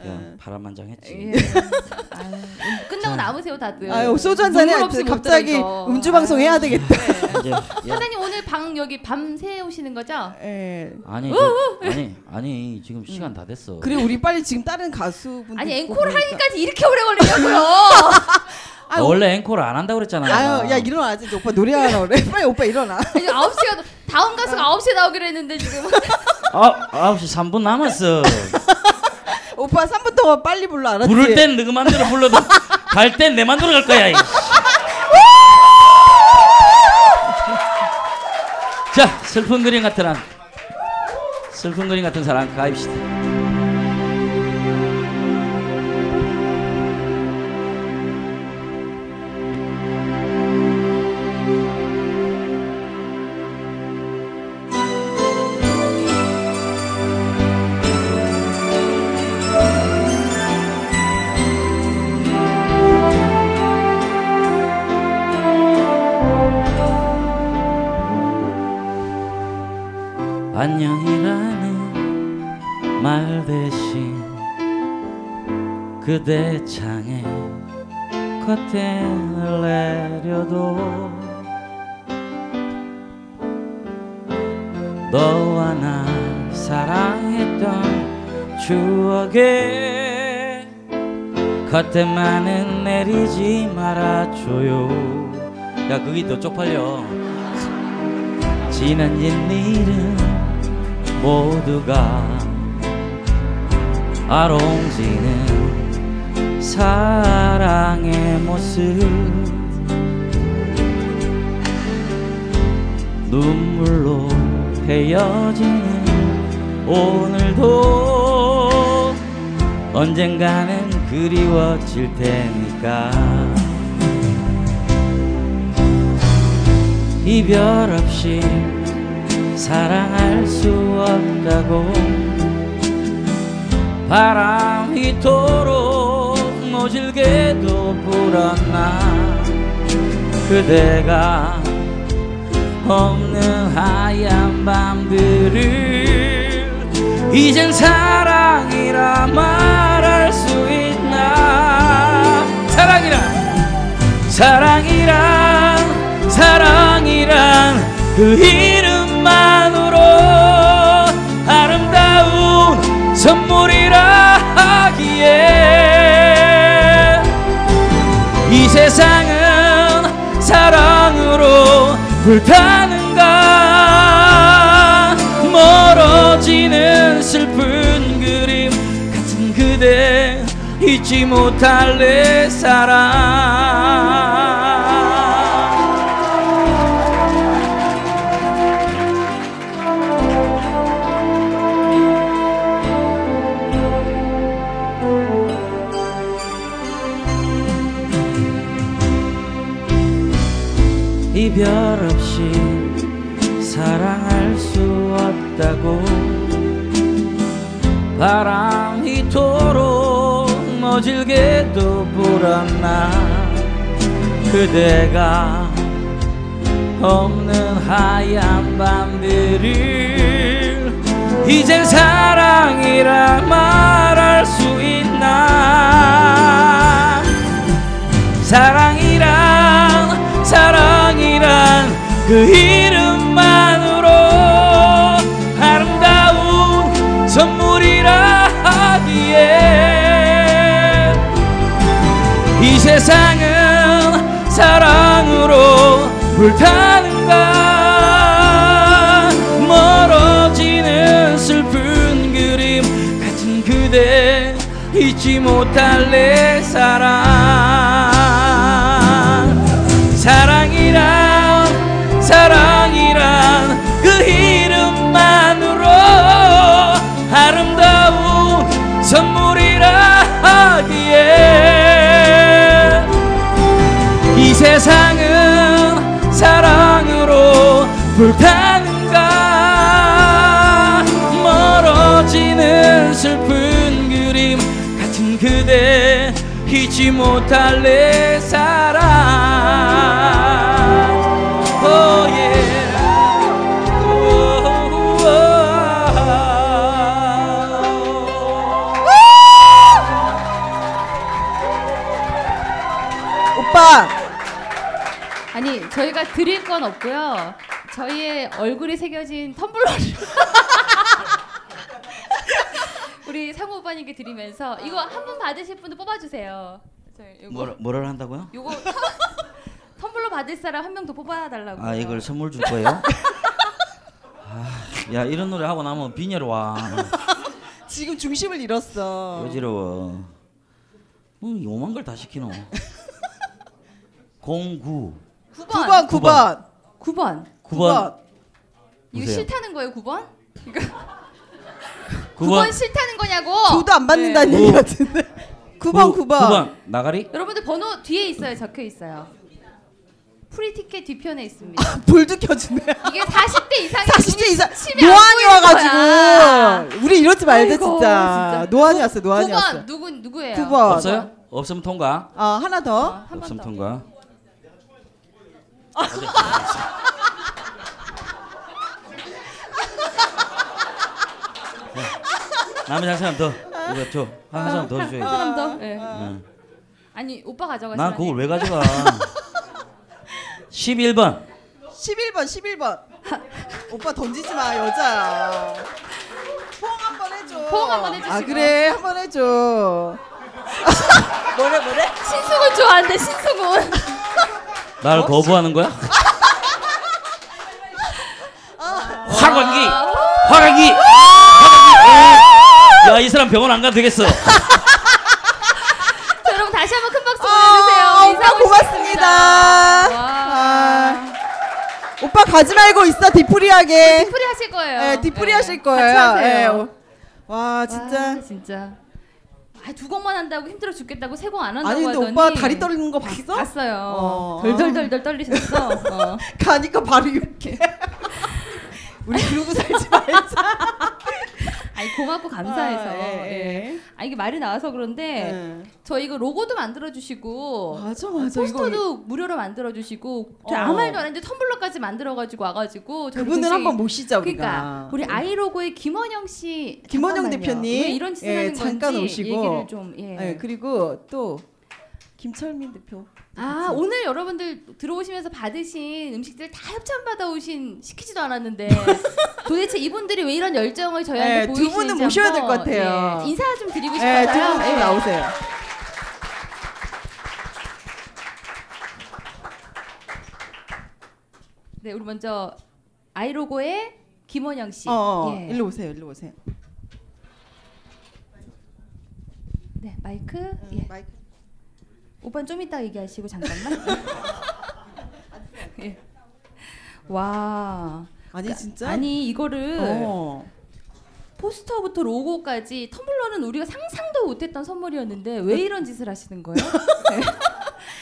그냥 파란만장했지. 예. 아유, 음, 끝나고 남으세요 다들. 아유 소주 한 잔에 눈물 없이 못 갑자기 들어, 이거. 음주 방송 해야 되겠다. 이제 예. 사장님 오늘 방 여기 밤새 오시는 거죠? 예. 아니 저, 아니 아니 지금 시간 다 됐어. 그래 우리 빨리 지금 다른 가수분들 아니 앵콜. 하기까지 이렇게 오래 걸리냐고요. 아, 원래 앵콜을 안 한다고 그랬잖아. 아유 야 일어나지 이제 오빠 노래하라 그래. 빨리 오빠 일어나. 아니 9시가 다음 가수가 9시에 나오기로 했는데 지금 아, 9시 3분 남았어. 오빠 3분 동안 빨리 불러 알았지? 부를 땐 너그 맘대로 불러도 갈 땐 내 맘대로 갈 거야. 자, 슬픈 그림 같은 한 슬픈 그림 같은 사랑 가입시다. 창에 커튼을 내려도 너와 나 사랑했던 추억에 겉에만은 내리지 말아줘요. 야 그게 또 쪽팔려. 지난 옛 일은 모두가 아롱지는 사랑의 모습. 눈물로 헤어지는 오늘도 언젠가는 그리워질 테니까. 이별 없이 사랑할 수 없다고. 바람이 이토록 모질게도 불었나 그대가 없는 하얀 밤들을 이젠 사랑이라 말할 수 있나? 사랑이란 사랑이란 사랑이란 그 이름만으로 아름다운 선물이라 하기에 불타는가? 멀어지는 슬픈 그림 같은 그대 잊지 못할 내 사랑 불었나? 그대가 없는 하얀 밤들을 이젠 사랑이라 말할 수 있나? 사랑이란 사랑이란 그 이름만 이 세상은 사랑으로 불타는가? 멀어지는 슬픈 그림 같은 그대 잊지 못할 내 사랑 불타는가 멀어지는 슬픈 그림 같은 그대 잊지 못할 내 사랑 oh yeah. Oh, 오빠 아니 저희가 드릴 건 없고요. 저희의 얼굴이 새겨진 텀블러를 우리 상우 오빠님께 드리면서 이거 한 분 받으실 분도 뽑아주세요. 저희 요거 뭐라, 뭐를 한다고요? 요거 텀블러 받을 사람 한 명 더 뽑아달라고. 아 이걸 선물 줄 거예요? 아, 야 이런 노래 하고 나면 빈혈 와 지금 중심을 잃었어. 어지러워 음, 요만 걸 다 시키노 09 9번 9번 9번. 9번 이거 보세요. 싫다는 거예요, 9번? 이거 9번 9번 싫다는 거냐고. 조도 안 받는다는 네. 얘기 같은데. 9번 9번. 9번 나가리? 여러분들 번호 뒤에 있어요. 적혀 있어요. 프리 티켓 뒤편에 있습니다. 불도 켜주네. 이게 40대 이상이 40대 이상 치면 안 노안이 보이는 거야. 와가지고 우리 이러지 말자 아이고, 진짜. 진짜. 노안이 왔어 노안이 9번 왔어. 누구 누구예요? 9번. 없어요? 없으면 통과 어 하나 더. 한번 없으면 더. 통과 남의 한 사람 더 이거 줘 한 사람 더 한 줘야지 사람 더. 네. 응. 아니 오빠 가져가시면 난 그걸 왜 가져가 11번 11번 11번. 오빠 던지지 마 여자야. 포옹 한번 해줘. 호응 한번 해주시고. 아 그래 한번 해줘. 뭐래 뭐래? 신승훈 좋아한대 신승훈. 날 거부하는 거야? 화광기, 화광기, 화광기. 야 이 사람 병원 안 가도 되겠어. 자, 여러분 다시 한번 큰 박수 아, 보내주세요. 오빠 이상훈 고맙습니다. 씨입니다. 와. 아, 오빠 가지 말고 있어 뒤풀이하게. 디프리 하실 거예요. 네, 뒤풀이 네, 하실 거예요. 같이 하세요. 네. 와 진짜. 와, 진짜. 아, 두 곡만 한다고 힘들어 죽겠다고 세 곡 안 한다고 아니 근데 하더니 오빠 다리 떨리는 거 봤어? 봤어요. 어. 덜덜덜덜 떨리셨어. 어. 가니까 바로 이렇게. 우리 그러고 살지 말자. 아니 고맙고 감사해서. 아, 예, 예. 예. 아 이게 말이 나와서 그런데 네. 저 이거 로고도 만들어 주시고 맞아 맞아 포스터도 무료로 만들어 주시고 저 어. 아무 말도 안 했는데 텀블러까지 만들어 가지고 와 가지고 저를 그분을 한번 모시자 우리가. 그러니까 우리 아이 로고의 김원영 씨 김원영 잠깐만요. 대표님. 왜 이런 짓을 예, 하는 잠깐 건지 오시고. 얘기를 좀 예. 네, 그리고 또 김철민 대표. 아 오늘 여러분들 들어오시면서 받으신 음식들 다 협찬 받아 오신 시키지도 않았는데 도대체 이분들이 왜 이런 열정을 저희한테 네, 두 보이시는지 분은 모셔야 될 것 같아요. 예, 인사 좀 드리고 네, 싶어요. 두분 좀 나오세요. 네, 우리 먼저 아이로고의 김원영 씨. 어, 어, 예. 일로 오세요. 일로 오세요. 네, 마이크. 예. 마이크. 오빠는 좀 이따 얘기하시고 잠깐만. 예. 와. 아니 진짜? 아니 이거를 어. 포스터부터 로고까지 텀블러는 우리가 상상도 못했던 선물이었는데 왜 이런 짓을 하시는 거예요? 네.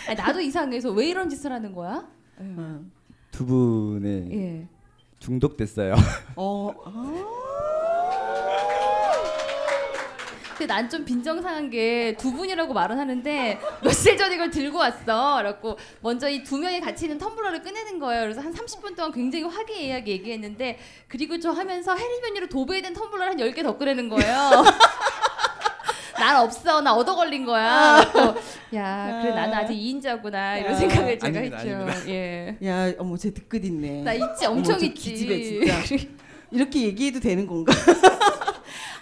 아니, 나도 이상해서 왜 이런 짓을 하는 거야? 응. 두 분에 예. 중독됐어요. 어. 아. 근데 난 좀 빈정상한 게 두 분이라고 말은 하는데 며칠 전에 이걸 들고 왔어. 그래갖고 먼저 이 두 명이 같이 있는 텀블러를 꺼내는 거예요. 그래서 한 30분 동안 굉장히 화기애애하게 얘기했는데 그리고 저 하면서 해리변이로 도배된 텀블러를 한 10개 더 꺼내는 거예요. 난 없어. 나 얻어 걸린 거야. 그래갖고 야, 그래 나는 아직 2인자구나. 이런 아, 생각을 제가 아닙니다, 했죠. 아닙니다. 예. 야, 어머 쟤 뒤끝 있네. 나 있지 엄청 어머, 저 있지. 기집애 진짜. 이렇게 얘기해도 되는 건가?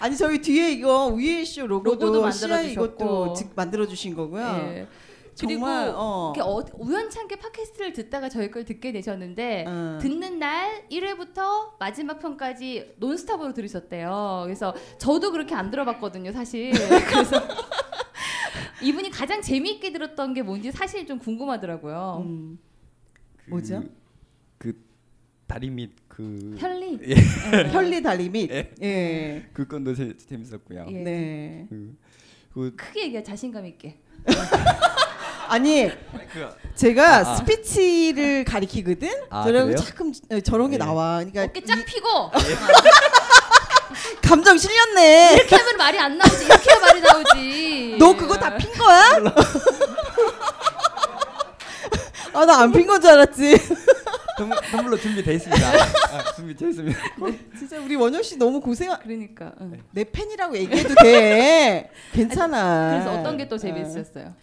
아니 저희 뒤에 이거 위에 쇼 로고도, 로고도 만들어주셨고. 이것도 직 만들어 주신 거고요. 예. 그리고 정말 어. 어, 우연찮게 팟캐스트를 듣다가 저희 걸 듣게 되셨는데 어. 듣는 날 1회부터 마지막 편까지 논스톱으로 들으셨대요. 그래서 저도 그렇게 안 들어봤거든요, 사실. 그래서 이분이 가장 재미있게 들었던 게 뭔지 사실 좀 궁금하더라고요. 음. 그- 뭐죠? 그 다리 밑 그 편리. 예. 예. 편리 달리 및 예. 예. 그 건도 재, 재밌었고요. 예. 네. 그, 그, 크게 얘기해 자신감 있게. 아니 그 제가 아, 아. 스피치를 가리키거든. 아, 저런? 자꾸 어, 저런 게 예. 나와. 그러니까 어깨 쫙 이- 피고 감정 실렸네. 이렇게 하면 말이 안 나오지. 이렇게 해야 말이 나오지. 너 그거 다 핀 거야? 아 나 안 핀 건 줄 알았지. 텀- 텀블러 준비돼 있습니다. 아, 준비돼 있습니다. 진짜 우리 원효 씨 너무 고생. 그러니까. 응. 내 팬이라고 얘기해도 돼. 괜찮아. 그래서 어떤 게또 어. 재밌으셨어요?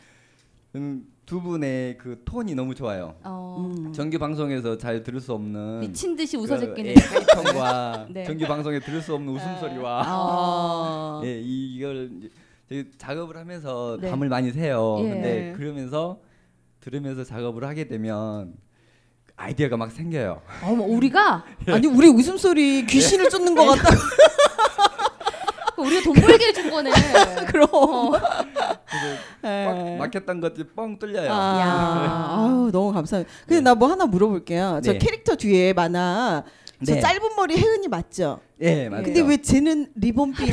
음, 두 분의 그 톤이 너무 좋아요. 어, 음. 정규 방송에서 잘 들을 수 없는 미친 듯이 그, 웃어제끼는 예, 네. 정규 방송에 들을 수 없는 웃음소리와 아. 예, 이걸 작업을 하면서 네. 밤을 많이 새요. 예. 근데 그러면서 들으면서 작업을 하게 되면 아이디어가 막 생겨요. 어머 우리가 아니 우리 웃음소리 귀신을 쫓는 것 같다. 우리가 돈 벌게 해준 거네. 그럼. 어. 예. 막 막혔던 것들이 뻥 뚫려요. 아, 야. 아우 너무 감사합니다. 근데 네. 나뭐 하나 물어볼게요. 저 네. 캐릭터 뒤에 만화 저 네. 짧은 머리 혜은이 맞죠? 예, 맞아요. 근데 왜 쟤는 리본핀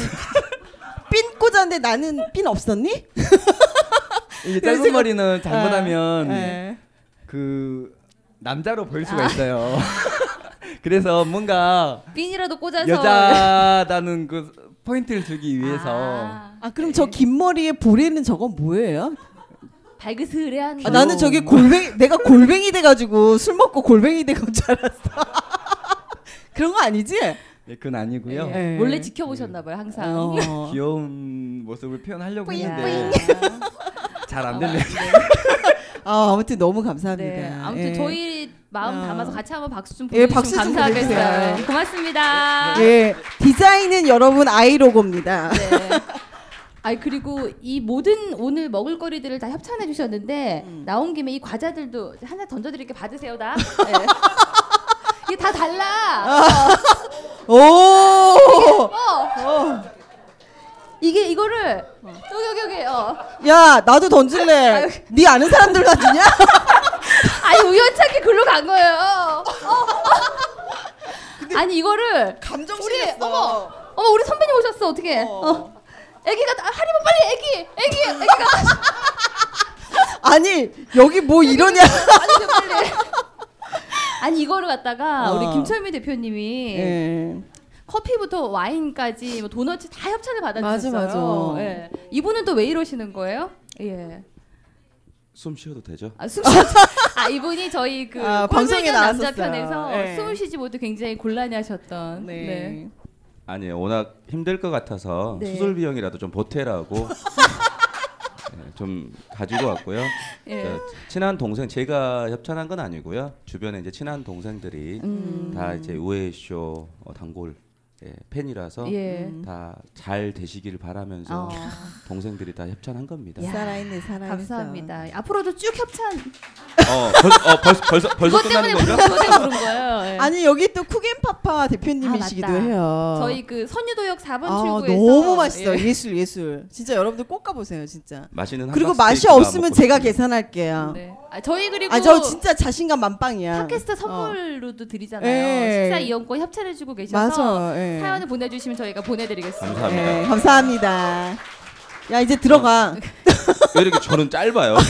핀 꽂았는데 나는 핀 없었니? 짧은 머리는 잘못하면 예. 그 남자로 보일 수가 아. 있어요. 그래서 뭔가 핀이라도 꽂아서 여자다는 그 포인트를 주기 위해서 아, 아 그럼 저 긴 머리에 보레는 저건 뭐예요? 발그스레한 아, 거. 나는 저게 골뱅이 내가 골뱅이 돼가지고 술 먹고 골뱅이 돼간 줄 알았어. 그런 거 아니지? 네, 그건 아니고요. 예. 예. 몰래 지켜보셨나 봐요 항상. 어. 귀여운 모습을 표현하려고 뿌잉, 했는데 잘 안 됐네요. 아 아무튼 너무 감사합니다. 네. 아무튼 예. 저희 마음 어. 담아서 같이 한번 박수 좀 예, 보내주시면 좀 감사하겠어요. 보내주세요. 네, 고맙습니다. 예, 디자인은 여러분 아이로고입니다. 네. 아이 그리고 이 모든 오늘 먹을거리들을 다 협찬해 주셨는데 음. 나온 김에 이 과자들도 하나 던져드릴게 받으세요 다. 네. 이게 다 달라. 오, 어. 이게 이거를 여기 여기 여기 어. 야 나도 던질래. 네 아는 사람들 다 주냐? 아니 우연찮게 글로 간 거예요. 어. 아니 이거를 감정 우리 실렸어. 어머 어머 우리 선배님 오셨어 어떻게? 어. 어. 애기가 나- 하리보 빨리 애기 애기 애기가 아니 여기 뭐 이러냐? 아니 빨리. 아니 이거를 갖다가 우리 어. 김철미 대표님이 예. 커피부터 와인까지 뭐 도넛 다 협찬을 받아주셨어요. 맞아, 맞아. 예. 이분은 또 왜 이러시는 거예요? 예. 숨 쉬어도 되죠? 아, 숨 쉬... 아 이분이 저희 그 아, 방송에 방송에 남자 나왔었어요. 편에서 예. 숨을 쉬지 못해 굉장히 곤란해하셨던. 네. 네. 아니에요. 워낙 힘들 것 같아서 네. 수술 비용이라도 좀 보태라고 네, 좀 가지고 왔고요. 예. 저 친한 동생 제가 협찬한 건 아니고요. 주변에 이제 친한 동생들이 음. 다 이제 우에쇼 어, 단골 예, 팬이라서 예. 다 잘 되시기를 바라면서 어. 동생들이 다 협찬한 겁니다. 야, 살아있네 살아있어. 감사합니다. 앞으로도 쭉 협찬. 어, 벌, 어 벌써 벌써 벌써 그것 끝나는 건가? 그것 때문에 부른 거예요. 예. 아니 여기 또 쿠겐파파 대표님이시기도 아, 맞다. 해요. 저희 그 선유도역 4번 아, 출구에서 너무 맛있어. 예. 예. 술 예술. 진짜 여러분들 꼭 가보세요 진짜. 맛있는 그리고 맛이 없으면 제가. 계산할게요. 네. 아, 저희 그리고 아 저 진짜 자신감 만빵이야. 팟캐스트 어. 선물로도 드리잖아요. 예. 식사 이용권 협찬해주고 계셔서 맞아. 예. 사연을 보내주시면 저희가 보내드리겠습니다. 감사합니다. 예, 감사합니다. 야 이제 들어가. 왜 이렇게 저는 짧아요?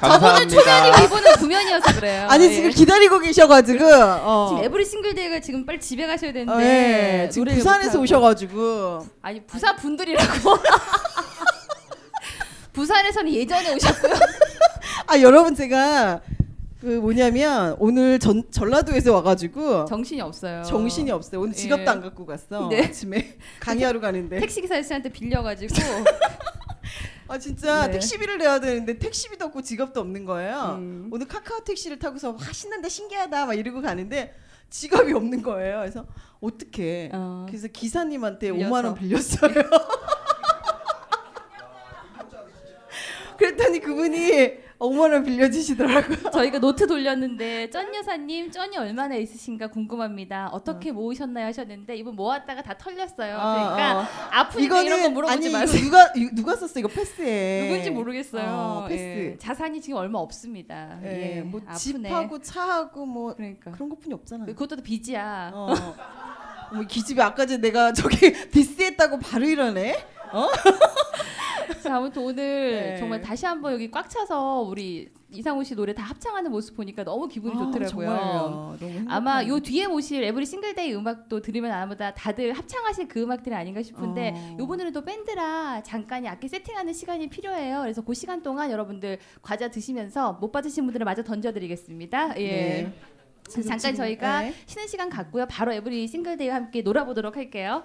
저분은 초면이고 감사합니다. 이분은 구면이어서 그래요. 아니 예. 지금 기다리고 계셔가지고. 어. 지금 에브리 싱글데이가 지금 빨리 집에 가셔야 되는데 어, 예. 지금 노래를 부산에서 못하고. 오셔가지고. 아니 부산 분들이라고 부산에서는 예전에 오셨고요. 아 여러분 제가 그 뭐냐면 오늘 전 전라도에서 와가지고 정신이 없어요. 정신이 없어요. 오늘 지갑도 예. 안 갖고 갔어. 네. 아침에 강의하러 가는데. 택시 기사 씨한테 빌려가지고 아 진짜 네. 택시비를 내야 되는데 택시비도 없고 지갑도 없는 거예요. 음. 오늘 카카오 택시를 타고서 와 신난다 신기하다 막 이러고 가는데 지갑이 없는 거예요. 그래서 어떻게? 어. 그래서 기사님한테 빌려서. 5만 원 빌렸어요. 그랬더니 그분이 5만 원 빌려주시더라고요. 저희가 노트 돌렸는데 쩐 여사님 쩐이 얼마나 있으신가 궁금합니다. 어떻게 모으셨나요 하셨는데 이분 모았다가 다 털렸어요. 어, 그러니까 어. 아프니까 이런 거 물어보지 아니 마세요. 누가 이- 누가 썼어 이거 패스해. 누군지 모르겠어요. 어, 패스. 예. 자산이 지금 얼마 없습니다. 예, 예, 뭐 아프네. 집하고 차하고 뭐 그러니까 그런 것뿐이 없잖아. 그것도 빚이야. 어. 뭐 기집애 아까 전에 내가 저기 diss했다고 바로 이러네. 자, 아무튼 오늘 네. 정말 다시 한번 여기 꽉 차서 우리 이상우 씨 노래 다 합창하는 모습 보니까 너무 기분이 아, 좋더라고요. 아마. 요 뒤에 모실 Every Single Day 음악도 들으면 아마다 다들 합창하실 그 음악들이 아닌가 싶은데 어. 요번에는 또 밴드라 잠깐이 악기 세팅하는 시간이 필요해요. 그래서 그 시간 동안 여러분들 과자 드시면서 못 받으신 분들은 마저 던져드리겠습니다. 예. 네. 잠깐 지금, 저희가 네. 쉬는 시간 갖고요. 바로 에브리 싱글데이와 함께 놀아보도록 할게요.